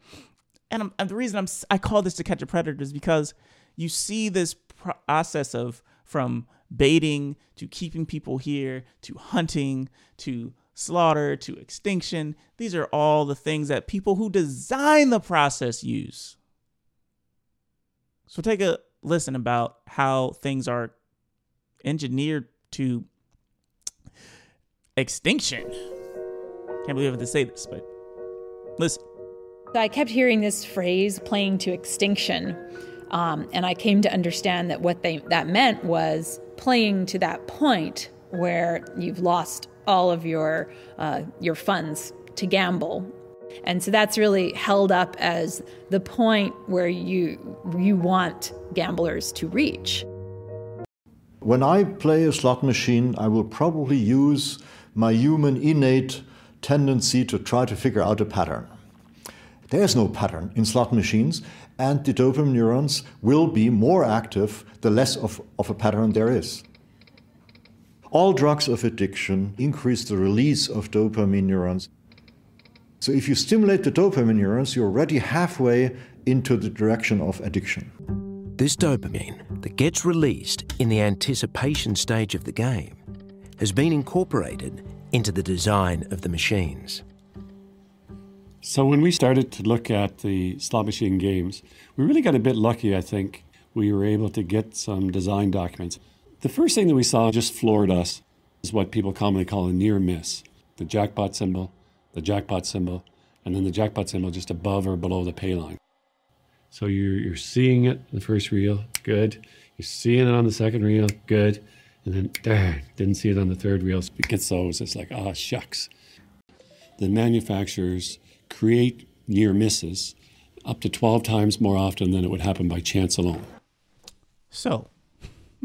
And, I'm, and the reason I'm I call this to catch a predator is because you see this process of from baiting to keeping people here to hunting to slaughter to extinction. These are all the things that people who design the process use. So take a listen about how things are engineered to extinction. Can't believe I have to say this, but listen. I kept hearing this phrase playing to extinction. Um, and I came to understand that what they that meant was playing to that point where you've lost all of your uh, your funds to gamble, and so that's really held up as the point where you you want gamblers to reach. When I play a slot machine, I will probably use my human innate tendency to try to figure out a pattern. There's no pattern in slot machines, and the dopamine neurons will be more active the less of, of a pattern there is. All drugs of addiction increase the release of dopamine neurons. So if you stimulate the dopamine neurons, you're already halfway into the direction of addiction. This dopamine that gets released in the anticipation stage of the game has been incorporated into the design of the machines. So when we started to look at the slot machine games, we really got a bit lucky, I think. We were able to get some design documents. The first thing that we saw just floored us is what people commonly call a near miss. The jackpot symbol, the jackpot symbol, and then the jackpot symbol just above or below the pay line. So you're, you're seeing it in the first reel, good. You're seeing it on the second reel, good. And then, darn, didn't see it on the third reel. It gets those. It's like, ah, oh, shucks. The manufacturers create near misses up to 12 times more often than it would happen by chance alone. So,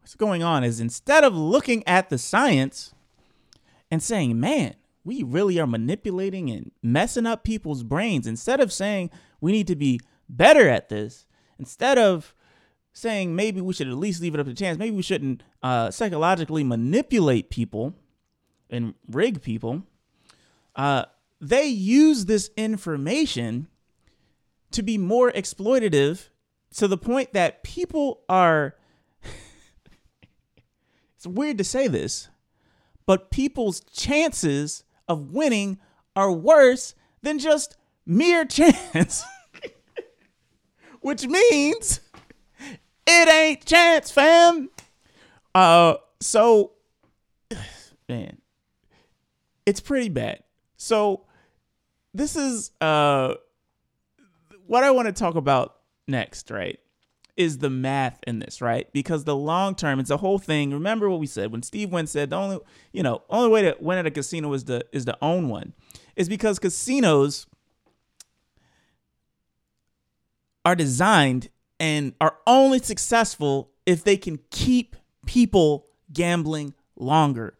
what's going on is instead of looking at the science and saying, man, we really are manipulating and messing up people's brains, instead of saying we need to be better at this, instead of saying maybe we should at least leave it up to chance, maybe we shouldn't uh, psychologically manipulate people and rig people, uh, they use this information to be more exploitative to the point that people are it's weird to say this but people's chances of winning are worse than just mere chance which means it ain't chance fam. Uh so man it's pretty bad so this is uh what I want to talk about next, right? Is the math in this, right? Because the long term, it's a whole thing. Remember what we said when Steve Wynn said the only, you know, only way to win at a casino is to is to own one, is because casinos are designed and are only successful if they can keep people gambling longer,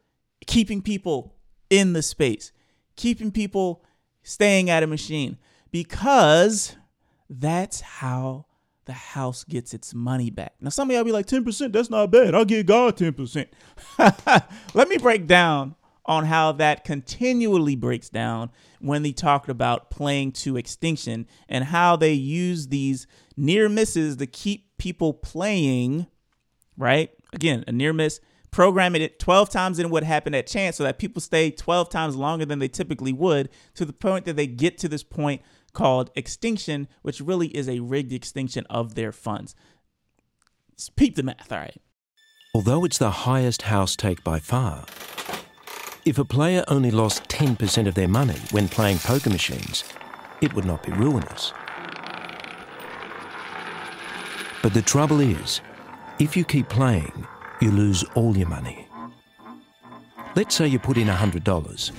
keeping people in the space, keeping people staying at a machine because that's how the house gets its money back. Now, some of y'all be like, 10%, that's not bad. I'll give God 10%. Let me break down on how that continually breaks down when they talked about playing to extinction and how they use these near misses to keep people playing, right? Again, a near miss, programming it 12 times in what happened at chance so that people stay 12 times longer than they typically would to the point that they get to this point called extinction, which really is a rigged extinction of their funds. Let's peep the math, all right. Although it's the highest house take by far, if a player only lost 10% of their money when playing poker machines, it would not be ruinous. But the trouble is, if you keep playing, you lose all your money. Let's say you put in $100.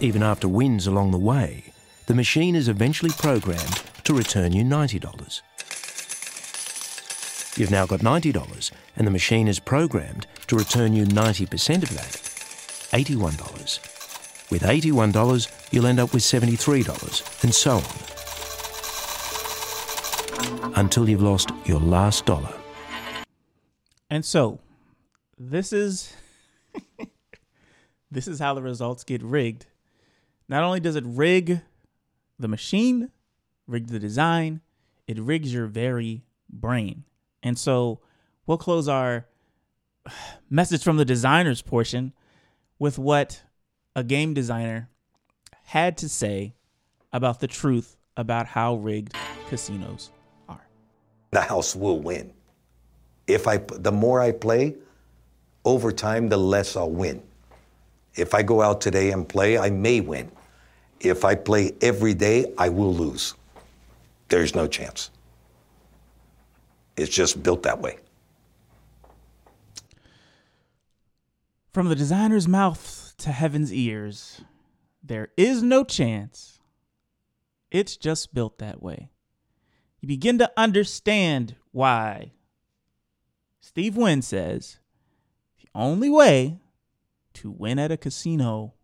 Even after wins along the way, the machine is eventually programmed to return you $90. You've now got $90, and the machine is programmed to return you 90% of that, $81. With $81, you'll end up with $73, and so on. Until you've lost your last dollar. And so, this is this is how the results get rigged. Not only does it rig the machine, rig the design, it rigs your very brain. And so we'll close our message from the designers portion with what a game designer had to say about the truth about how rigged casinos are. The house will win. If I the more I play, over time the less I'll win. If I go out today and play, I may win. If I play every day, I will lose. There's no chance. It's just built that way. From the designer's mouth to heaven's ears, there is no chance. It's just built that way. You begin to understand why Steve Wynn says only way to win at a casino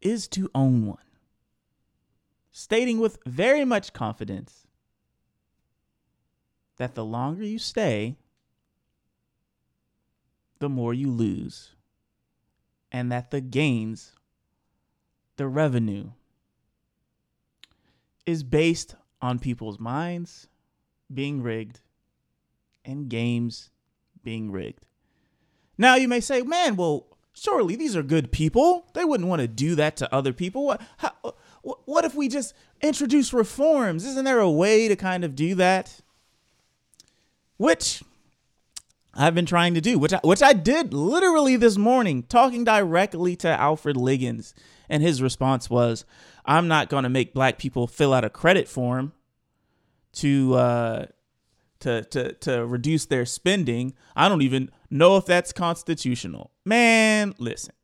is to own one, stating with very much confidence that the longer you stay, the more you lose, and that the gains, the revenue, is based on people's minds being rigged and games being rigged. Now you may say, man, well, surely these are good people. They wouldn't want to do that to other people. What, how, what if we just introduce reforms? Isn't there a way to kind of do that? Which I've been trying to do, which I, which I did literally this morning, talking directly to Alfred Liggins, and his response was, "I'm not going to make black people fill out a credit form to uh, to to to reduce their spending. I don't even know if that's constitutional." Man, listen.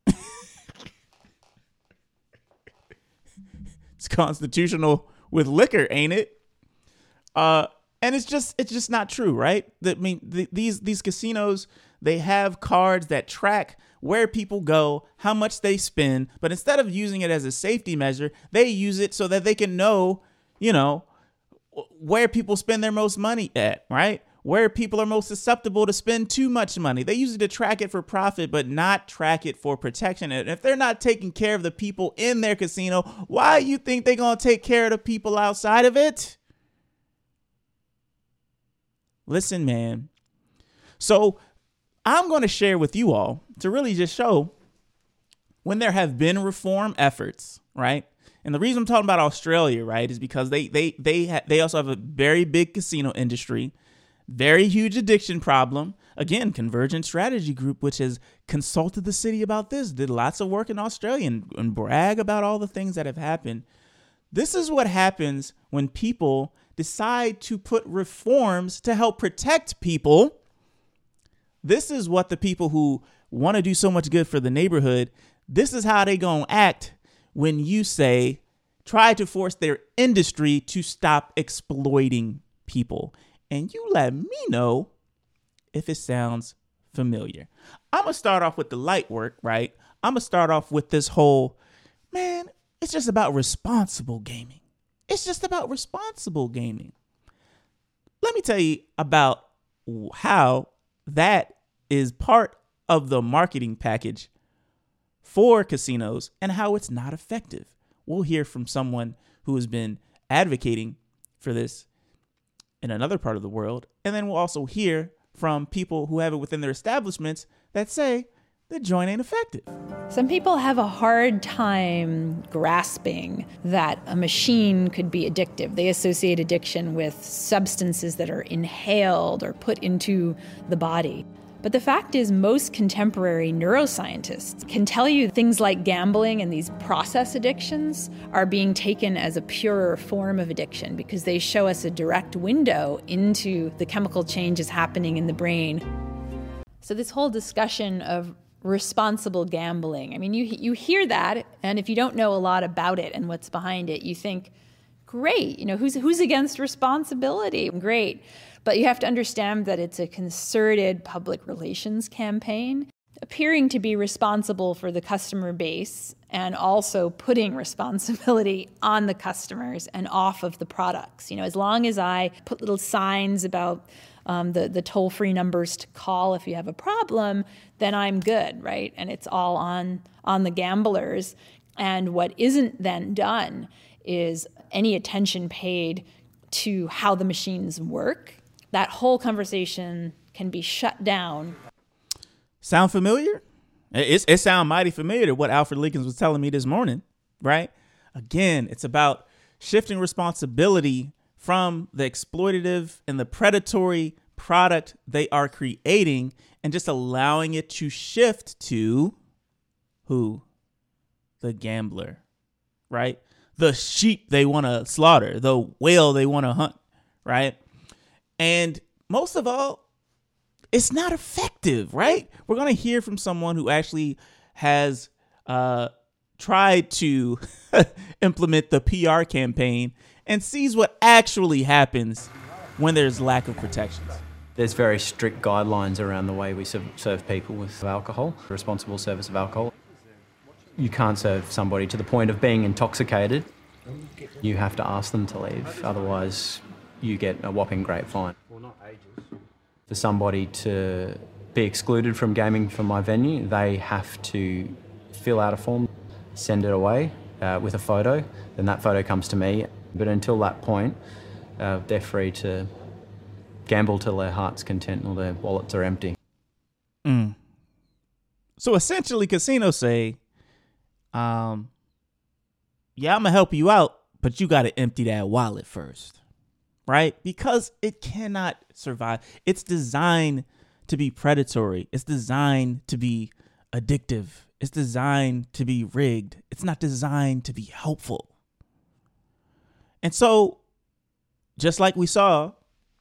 it's constitutional with liquor, ain't it? Uh and it's just it's just not true, right? I mean the, these these casinos they have cards that track where people go, how much they spend, but instead of using it as a safety measure, they use it so that they can know, you know, where people spend their most money at, right? Where people are most susceptible to spend too much money. They use it to track it for profit, but not track it for protection. And if they're not taking care of the people in their casino, why you think they're gonna take care of the people outside of it? Listen, man. So I'm to share with you all to really just show when there have been reform efforts, right? And the reason I'm talking about Australia, right, is because they they they ha- they also have a very big casino industry, very huge addiction problem. Again, Convergence Strategy Group, which has consulted the city about this, did lots of work in Australia and, and brag about all the things that have happened. This is what happens when people decide to put reforms to help protect people. This is what the people who want to do so much good for the neighborhood, this is how they going to act when you say try to force their industry to stop exploiting people. And you let me know if it sounds familiar. I'm going to start off with the light work, right? I'm going to start off with this whole man, it's just about responsible gaming. It's just about responsible gaming. Let me tell you about how that is part of the marketing package for casinos and how it's not effective. We'll hear from someone who has been advocating for this in another part of the world. And then we'll also hear from people who have it within their establishments that say the joint ain't effective. Some people have a hard time grasping that a machine could be addictive. They associate addiction with substances that are inhaled or put into the body. But the fact is, most contemporary neuroscientists can tell you things like gambling and these process addictions are being taken as a purer form of addiction because they show us a direct window into the chemical changes happening in the brain. So, this whole discussion of responsible gambling. I mean, you you hear that, and if you don't know a lot about it and what's behind it, you think, great, you know, who's who's against responsibility? Great. But you have to understand that it's a concerted public relations campaign appearing to be responsible for the customer base and also putting responsibility on the customers and off of the products. You know, as long as I put little signs about um, the, the toll free numbers to call if you have a problem, then I'm good, right? And it's all on, on the gamblers. And what isn't then done is any attention paid to how the machines work. That whole conversation can be shut down. Sound familiar? It's, it sound mighty familiar to what Alfred Liggins was telling me this morning, right? Again, it's about shifting responsibility from the exploitative and the predatory product they are creating and just allowing it to shift to who? The gambler, right? The sheep they want to slaughter, the whale they want to hunt, right? And most of all, it's not effective, right? We're going to hear from someone who actually has uh, tried to implement the PR campaign and sees what actually happens when there's lack of protections. There's very strict guidelines around the way we serve people with alcohol, responsible service of alcohol. You can't serve somebody to the point of being intoxicated. You have to ask them to leave, otherwise, you get a whopping great fine. Well, not ages. For somebody to be excluded from gaming from my venue, they have to fill out a form, send it away uh, with a photo, then that photo comes to me. But until that point, uh, they're free to gamble till their heart's content or their wallets are empty. Mm. So essentially, casinos say, um, yeah, I'm gonna help you out, but you got to empty that wallet first, right? Because it cannot survive. It's designed to be predatory. It's designed to be addictive. It's designed to be rigged. It's not designed to be helpful. And so, just like we saw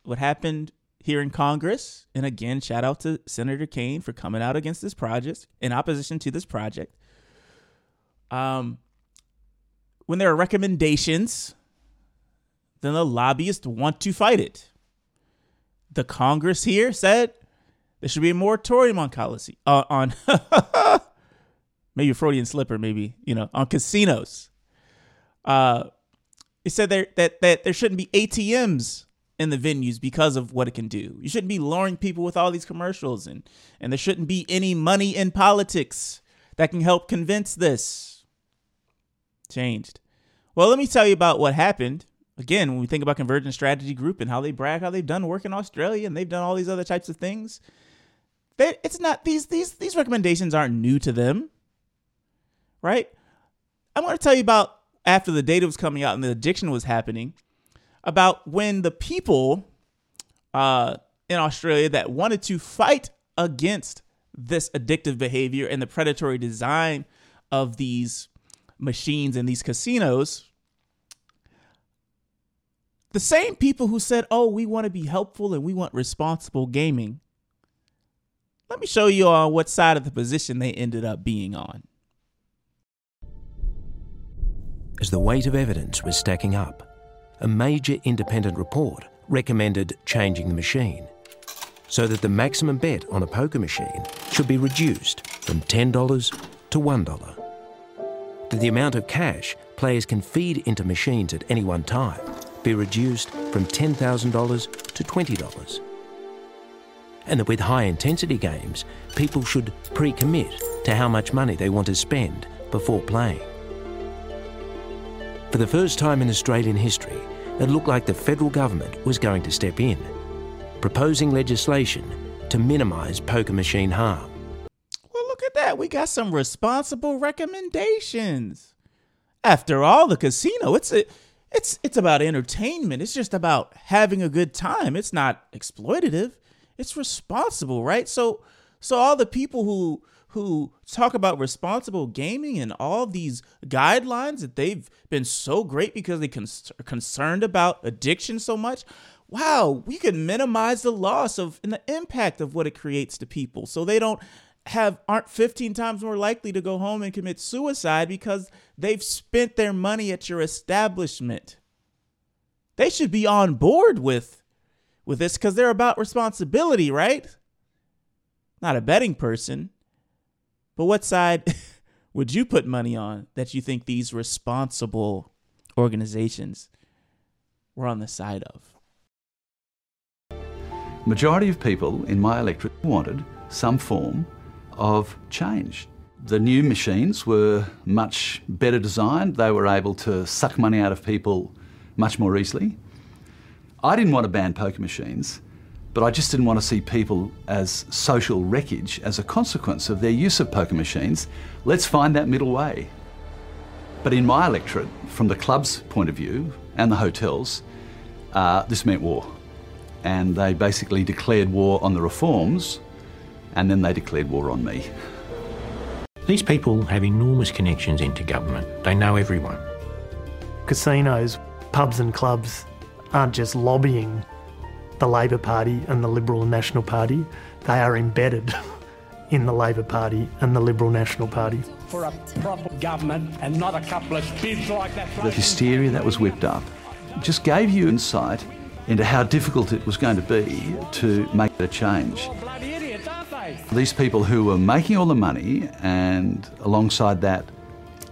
what happened here in Congress, and again, shout out to Senator Kaine for coming out against this project, in opposition to this project. Um, when there are recommendations, then the lobbyists want to fight it. The Congress here said there should be a moratorium on policy uh, on maybe Freudian slipper, maybe you know on casinos. Uh, it said there that that there shouldn't be ATMs in the venues because of what it can do. You shouldn't be luring people with all these commercials, and and there shouldn't be any money in politics that can help convince this. Changed. Well, let me tell you about what happened. Again, when we think about Convergence Strategy Group and how they brag how they've done work in Australia and they've done all these other types of things, it's not these these these recommendations aren't new to them, right? I want to tell you about after the data was coming out and the addiction was happening, about when the people uh, in Australia that wanted to fight against this addictive behavior and the predatory design of these machines and these casinos the same people who said, "Oh, we want to be helpful and we want responsible gaming." Let me show you on what side of the position they ended up being on. As the weight of evidence was stacking up, a major independent report recommended changing the machine so that the maximum bet on a poker machine should be reduced from $10 to $1. That the amount of cash players can feed into machines at any one time be reduced from $10,000 to $20. And that with high intensity games, people should pre commit to how much money they want to spend before playing. For the first time in Australian history, it looked like the federal government was going to step in, proposing legislation to minimise poker machine harm. Well, look at that. We got some responsible recommendations. After all, the casino, it's a it's it's about entertainment. It's just about having a good time. It's not exploitative. It's responsible, right? So so all the people who who talk about responsible gaming and all these guidelines that they've been so great because they are concerned about addiction so much. Wow, we can minimize the loss of and the impact of what it creates to people so they don't have aren't 15 times more likely to go home and commit suicide because they've spent their money at your establishment. They should be on board with with this cuz they're about responsibility, right? Not a betting person. But what side would you put money on that you think these responsible organizations were on the side of? Majority of people in my electorate wanted some form of change. The new machines were much better designed. They were able to suck money out of people much more easily. I didn't want to ban poker machines, but I just didn't want to see people as social wreckage as a consequence of their use of poker machines. Let's find that middle way. But in my electorate, from the club's point of view and the hotels, uh, this meant war. And they basically declared war on the reforms and then they declared war on me. These people have enormous connections into government. They know everyone. Casinos, pubs, and clubs aren't just lobbying the Labor Party and the Liberal and National Party, they are embedded in the Labor Party and the Liberal National Party. For a proper government and not a couple of bids like that. The hysteria that was whipped up just gave you insight into how difficult it was going to be to make a change. These people who were making all the money and alongside that,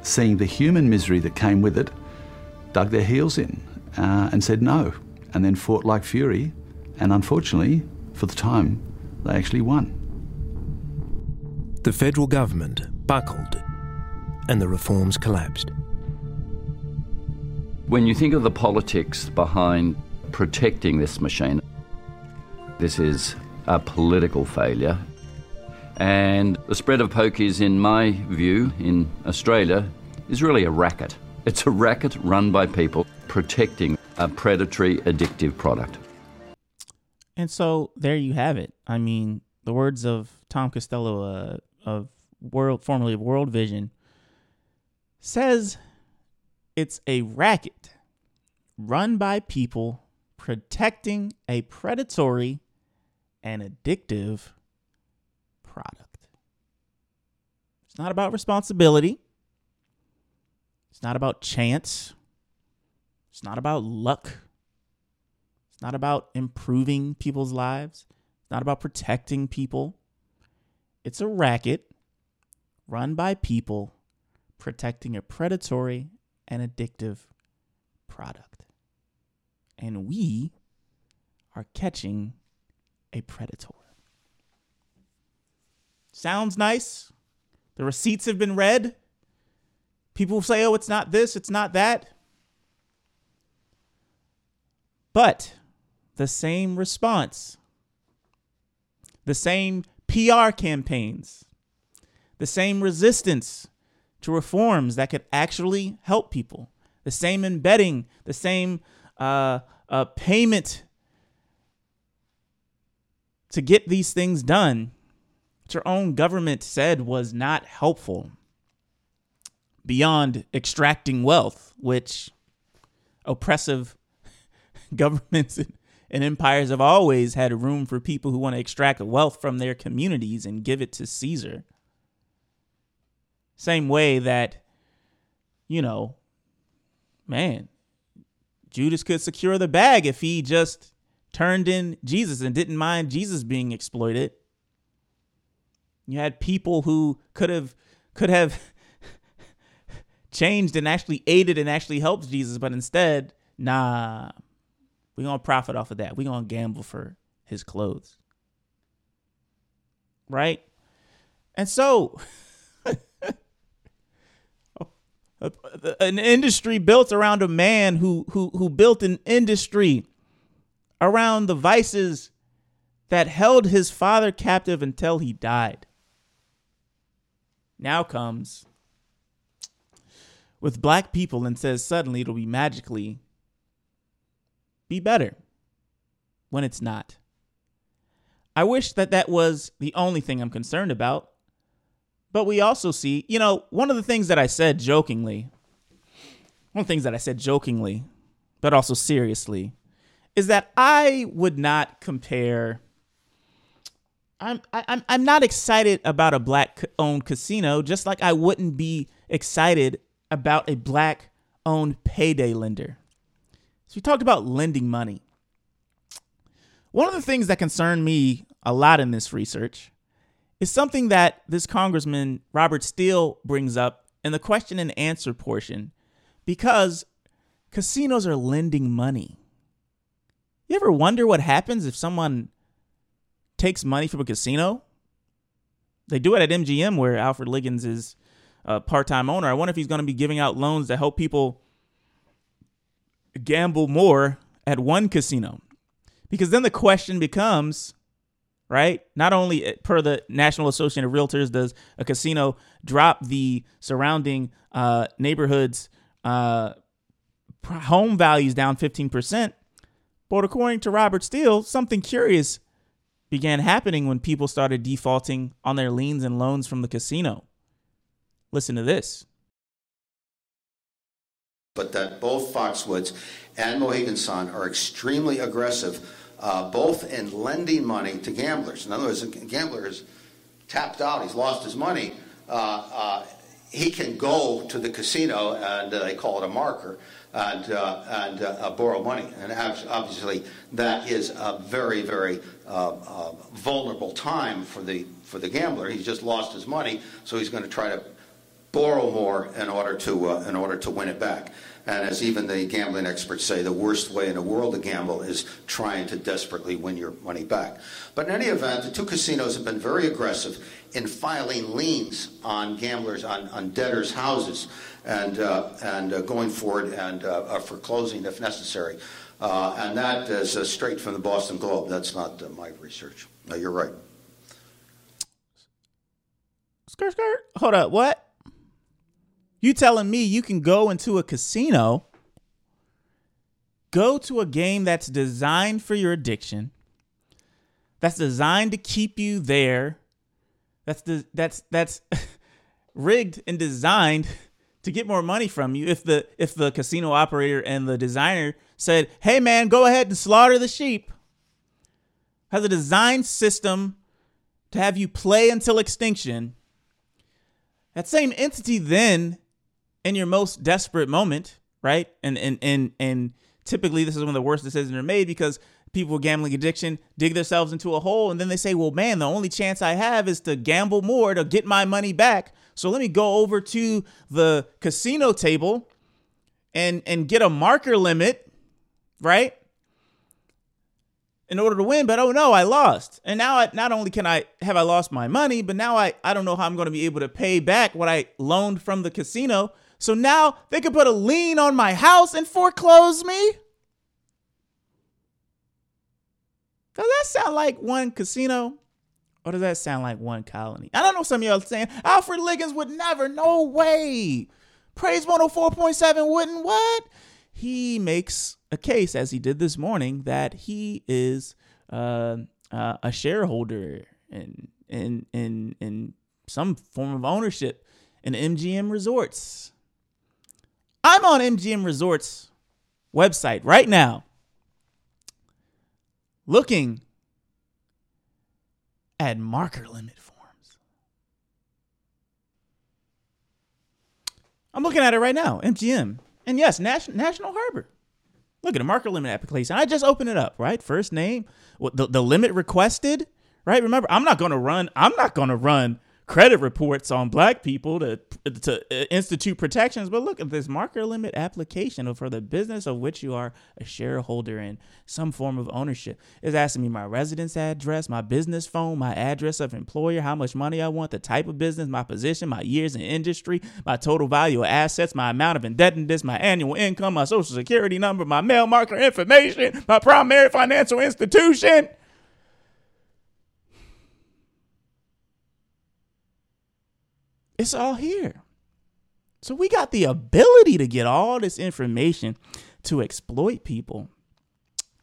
seeing the human misery that came with it, dug their heels in uh, and said no, and then fought like fury. And unfortunately, for the time, they actually won. The federal government buckled and the reforms collapsed. When you think of the politics behind protecting this machine, this is a political failure. And the spread of pokies, in my view, in Australia, is really a racket. It's a racket run by people protecting a predatory, addictive product. And so there you have it. I mean, the words of Tom Costello uh, of World, formerly of World Vision, says it's a racket run by people protecting a predatory and addictive product. It's not about responsibility. It's not about chance. It's not about luck. It's not about improving people's lives. It's not about protecting people. It's a racket run by people protecting a predatory and addictive product. And we are catching a predator. Sounds nice. The receipts have been read. People say, oh, it's not this, it's not that. But the same response, the same PR campaigns, the same resistance to reforms that could actually help people, the same embedding, the same uh, uh, payment to get these things done, which your own government said was not helpful beyond extracting wealth, which oppressive governments and empires have always had room for people who want to extract wealth from their communities and give it to Caesar. Same way that, you know, man, Judas could secure the bag if he just turned in Jesus and didn't mind Jesus being exploited. You had people who could have could have changed and actually aided and actually helped Jesus, but instead, nah, we're gonna profit off of that. We're gonna gamble for his clothes. Right? And so an industry built around a man who who who built an industry around the vices that held his father captive until he died. Now comes with black people and says suddenly it'll be magically be better when it's not. I wish that that was the only thing I'm concerned about. But we also see, you know, one of the things that I said jokingly, one of the things that I said jokingly, but also seriously, is that I would not compare. I'm I'm I'm not excited about a black owned casino, just like I wouldn't be excited about a black owned payday lender. So we talked about lending money. One of the things that concerned me a lot in this research is something that this Congressman Robert Steele brings up in the question and answer portion because casinos are lending money. You ever wonder what happens if someone takes money from a casino? They do it at MGM where Alfred Liggins is a part-time owner. I wonder if he's going to be giving out loans to help people gamble more at one casino. Because then the question becomes right? Not only eh, per the National Association of Realtors does a casino drop the surrounding uh, neighborhoods' uh, home values down 15%, but according to Robert Steele, something curious began happening when people started defaulting on their liens and loans from the casino. Listen to this. But that both Foxwoods and Mohegan Sun are extremely aggressive uh, both in lending money to gamblers. In other words, a gambler is tapped out, he's lost his money. Uh, uh, he can go to the casino and uh, they call it a marker and, uh, and uh, borrow money. And obviously, that is a very, very uh, uh, vulnerable time for the, for the gambler. He's just lost his money, so he's going to try to borrow more in order to, uh, in order to win it back. And as even the gambling experts say, the worst way in the world to gamble is trying to desperately win your money back. But in any event, the two casinos have been very aggressive in filing liens on gamblers, on, on debtors' houses, and, uh, and uh, going forward and uh, uh foreclosing if necessary. And that is straight from the Boston Globe. That's not my research. No, you're right. Skirt, skirt. Hold up. What? You telling me you can go into a casino, go to a game that's designed for your addiction, that's designed to keep you there, that's that's that's rigged and designed to get more money from you if the if the casino operator and the designer said, "Hey man, go ahead and slaughter the sheep." Has a design system to have you play until extinction. That same entity then in your most desperate moment, right? And and and and typically this is one of the worst decisions are made because people with gambling addiction dig themselves into a hole and then they say, well, man, the only chance I have is to gamble more to get my money back. So let me go over to the casino table and and get a marker limit, right? In order to win, but oh no, I lost. And now I not only can I have I lost my money, but now I I don't know how I'm going to be able to pay back what I loaned from the casino. So now they could put a lien on my house and foreclose me? Does that sound like one casino? Or does that sound like one colony? I don't know some of y'all saying Alfred Liggins would never. No way. Praise 104.7 wouldn't what? He makes a case, as he did this morning, that he is uh, uh, a shareholder in, in, in, in some form of ownership in MGM Resorts. I'm on MGM Resorts website right now looking at marker limit forms. I'm looking at it right now, MGM. And yes, National, National Harbor. Look at a marker limit application. I just opened it up, right? First name, the, the limit requested, right? Remember, I'm not going to run, I'm not going to run credit reports on black people to to institute protections. But look at this marker limit application for the business of which you are a shareholder in some form of ownership. Is asking me my residence address my business phone my address of employer how much money i want the type of business my position my years in industry my total value of assets my amount of indebtedness my annual income my social security number my mail marker information my primary financial institution It's all here. So we got the ability to get all this information to exploit people,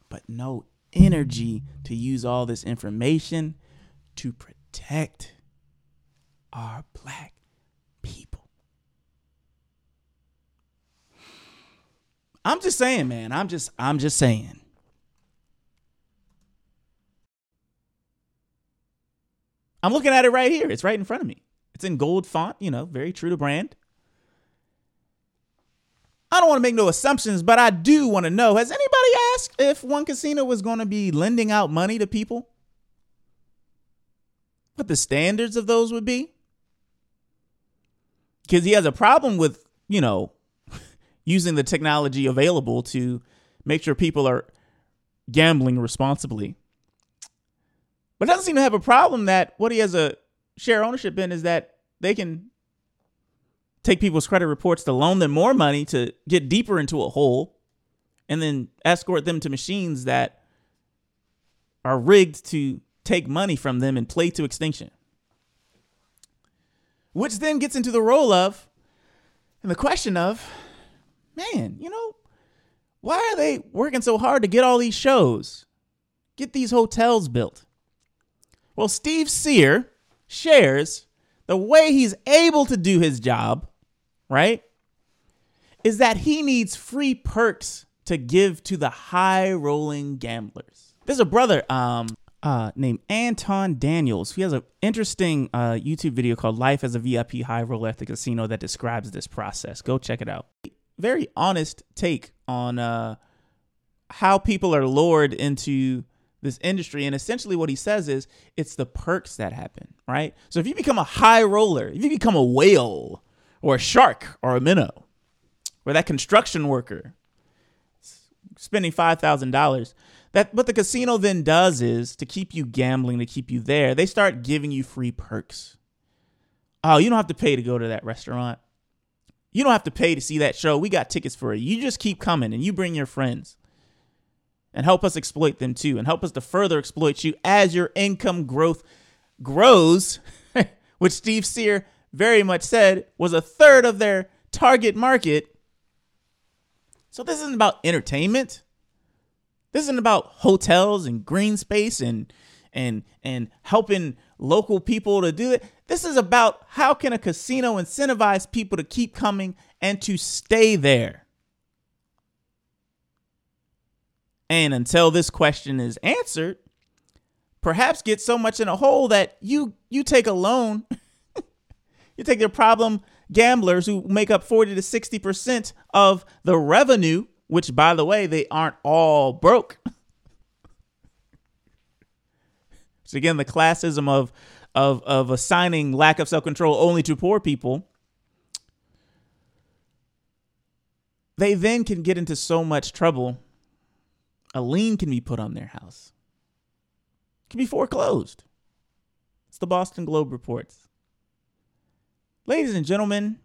but no energy to use all this information to protect our black people. I'm just saying, man. I'm just I'm just saying. I'm looking at it right here. It's right in front of me. It's in gold font, you know, very true to brand. I don't want to make no assumptions, but I do want to know has anybody asked if one casino was going to be lending out money to people? What the standards of those would be? Because he has a problem with, you know, using the technology available to make sure people are gambling responsibly. But doesn't seem to have a problem that what he has a share ownership in is that they can take people's credit reports to loan them more money to get deeper into a hole and then escort them to machines that are rigged to take money from them and play to extinction. Which then gets into the role of and the question of, man, you know, why are they working so hard to get all these shows, get these hotels built? Well, Steve Cyr, shares the way he's able to do his job, right, is that he needs free perks to give to the high rolling gamblers. There's a brother, um, uh, named Anton Daniels. He has an interesting uh, YouTube video called "Life as a VIP High Roller at the Casino" that describes this process. Go check it out. Very honest take on uh, how people are lured into this industry. And essentially, what he says is it's the perks that happen, right? So if you become a high roller, if you become a whale or a shark or a minnow, or that construction worker spending five thousand dollars, that what the casino then does is to keep you gambling, to keep you there, they start giving you free perks. Oh, you don't have to pay to go to that restaurant. You don't have to pay to see that show. We got tickets for you. You just keep coming and you bring your friends and help us exploit them too and help us to further exploit you as your income growth grows, which Steve Cyr very much said was a third of their target market. So this isn't about entertainment. This isn't about hotels and green space and and and helping local people to do it. This is about how can a casino incentivize people to keep coming and to stay there. And until this question is answered, perhaps get so much in a hole that you you take a loan. you take their problem gamblers who make up 40 to 60% of the revenue, which by the way, they aren't all broke. so again, the classism of of of assigning lack of self-control only to poor people. They then can get into so much trouble a lien can be put on their house. Can be foreclosed. It's the Boston Globe reports. Ladies and gentlemen,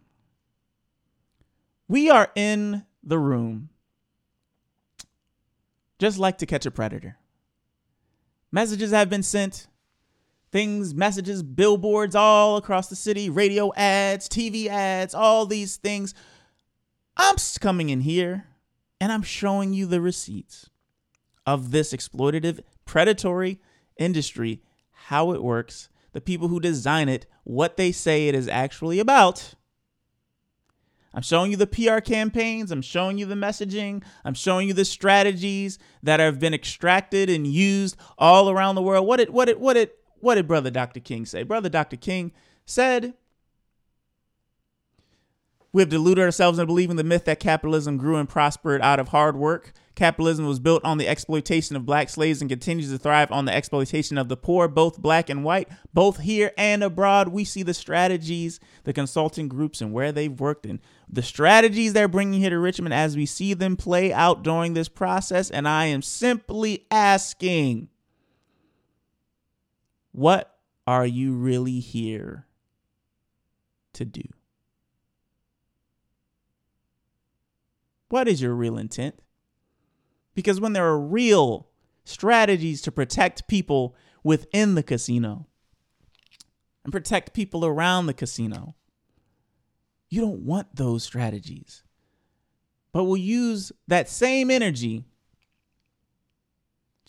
we are in the room just like to catch a predator. Messages have been sent, things, messages, billboards all across the city, radio ads, TV ads, all these things. I'm coming in here and I'm showing you the receipts of this exploitative, predatory industry, how it works, the people who design it, what they say it is actually about. I'm showing you the PR campaigns. I'm showing you the messaging. I'm showing you the strategies that have been extracted and used all around the world. What did what did what did what did Brother Dr. King say? Brother Dr. King said we have deluded ourselves into believing the myth that capitalism grew and prospered out of hard work. Capitalism was built on the exploitation of black slaves and continues to thrive on the exploitation of the poor, both black and white, both here and abroad. We see the strategies, the consulting groups, and where they've worked, and the strategies they're bringing here to Richmond as we see them play out during this process. And I am simply asking, what are you really here to do? What is your real intent? Because when there are real strategies to protect people within the casino and protect people around the casino, you don't want those strategies. But we'll use that same energy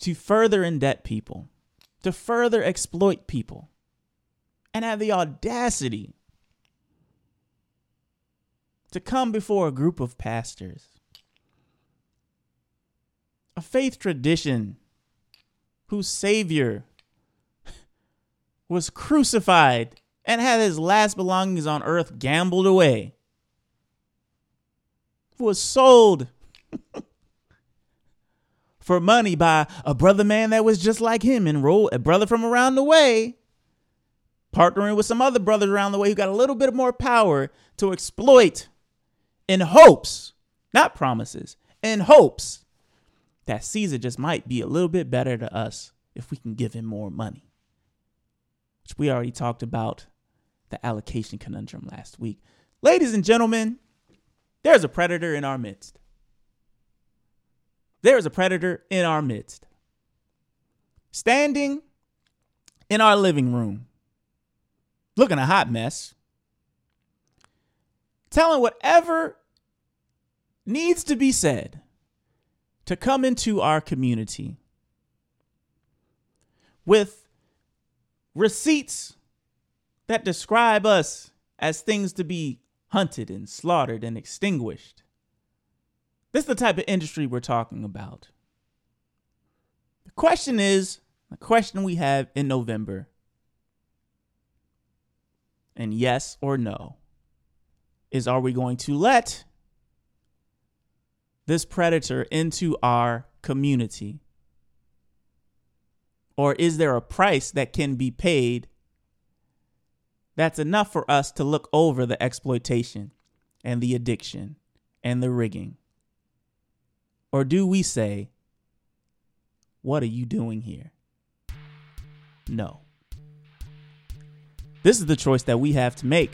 to further indebt people, to further exploit people, and have the audacity to come before a group of pastors, a faith tradition whose Savior was crucified and had his last belongings on earth gambled away, was sold for money by a brother man that was just like him, enrolled a brother from around the way partnering with some other brothers around the way who got a little bit more power to exploit in hopes, not promises, in hopes that Caesar just might be a little bit better to us if we can give him more money. Which we already talked about the allocation conundrum last week. Ladies and gentlemen, there's a predator in our midst. There is a predator in our midst. Standing in our living room, looking a hot mess, telling whatever needs to be said to come into our community with receipts that describe us as things to be hunted and slaughtered and extinguished. This is the type of industry we're talking about. The question is The question we have in November, and yes or no, is are we going to let this predator into our community? Or is there a price that can be paid that's enough for us to look over the exploitation and the addiction and the rigging? Or do we say, What are you doing here? No. This is the choice that we have to make.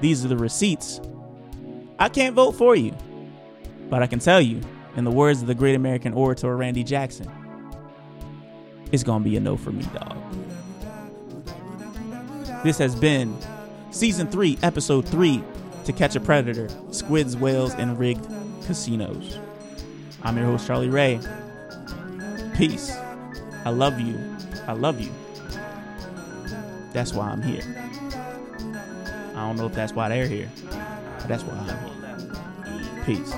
These are the receipts. I can't vote for you, but I can tell you, in the words of the great American orator Randy Jackson, it's gonna be a no for me, dog. This has been season three, episode three To Catch a Predator Squids, Whales, and Rigged Casinos. I'm your host, Charlie Ray. Peace. I love you. I love you. That's why I'm here. I don't know if that's why they're here, but that's why I'm here. Peace.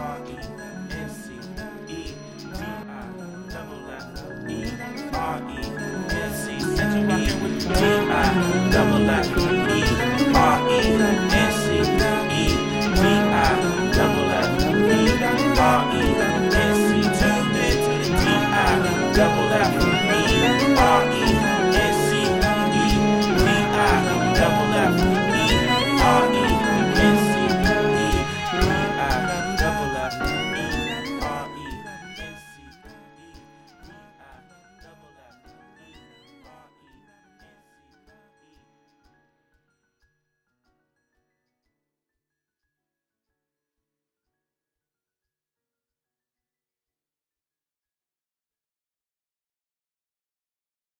Double E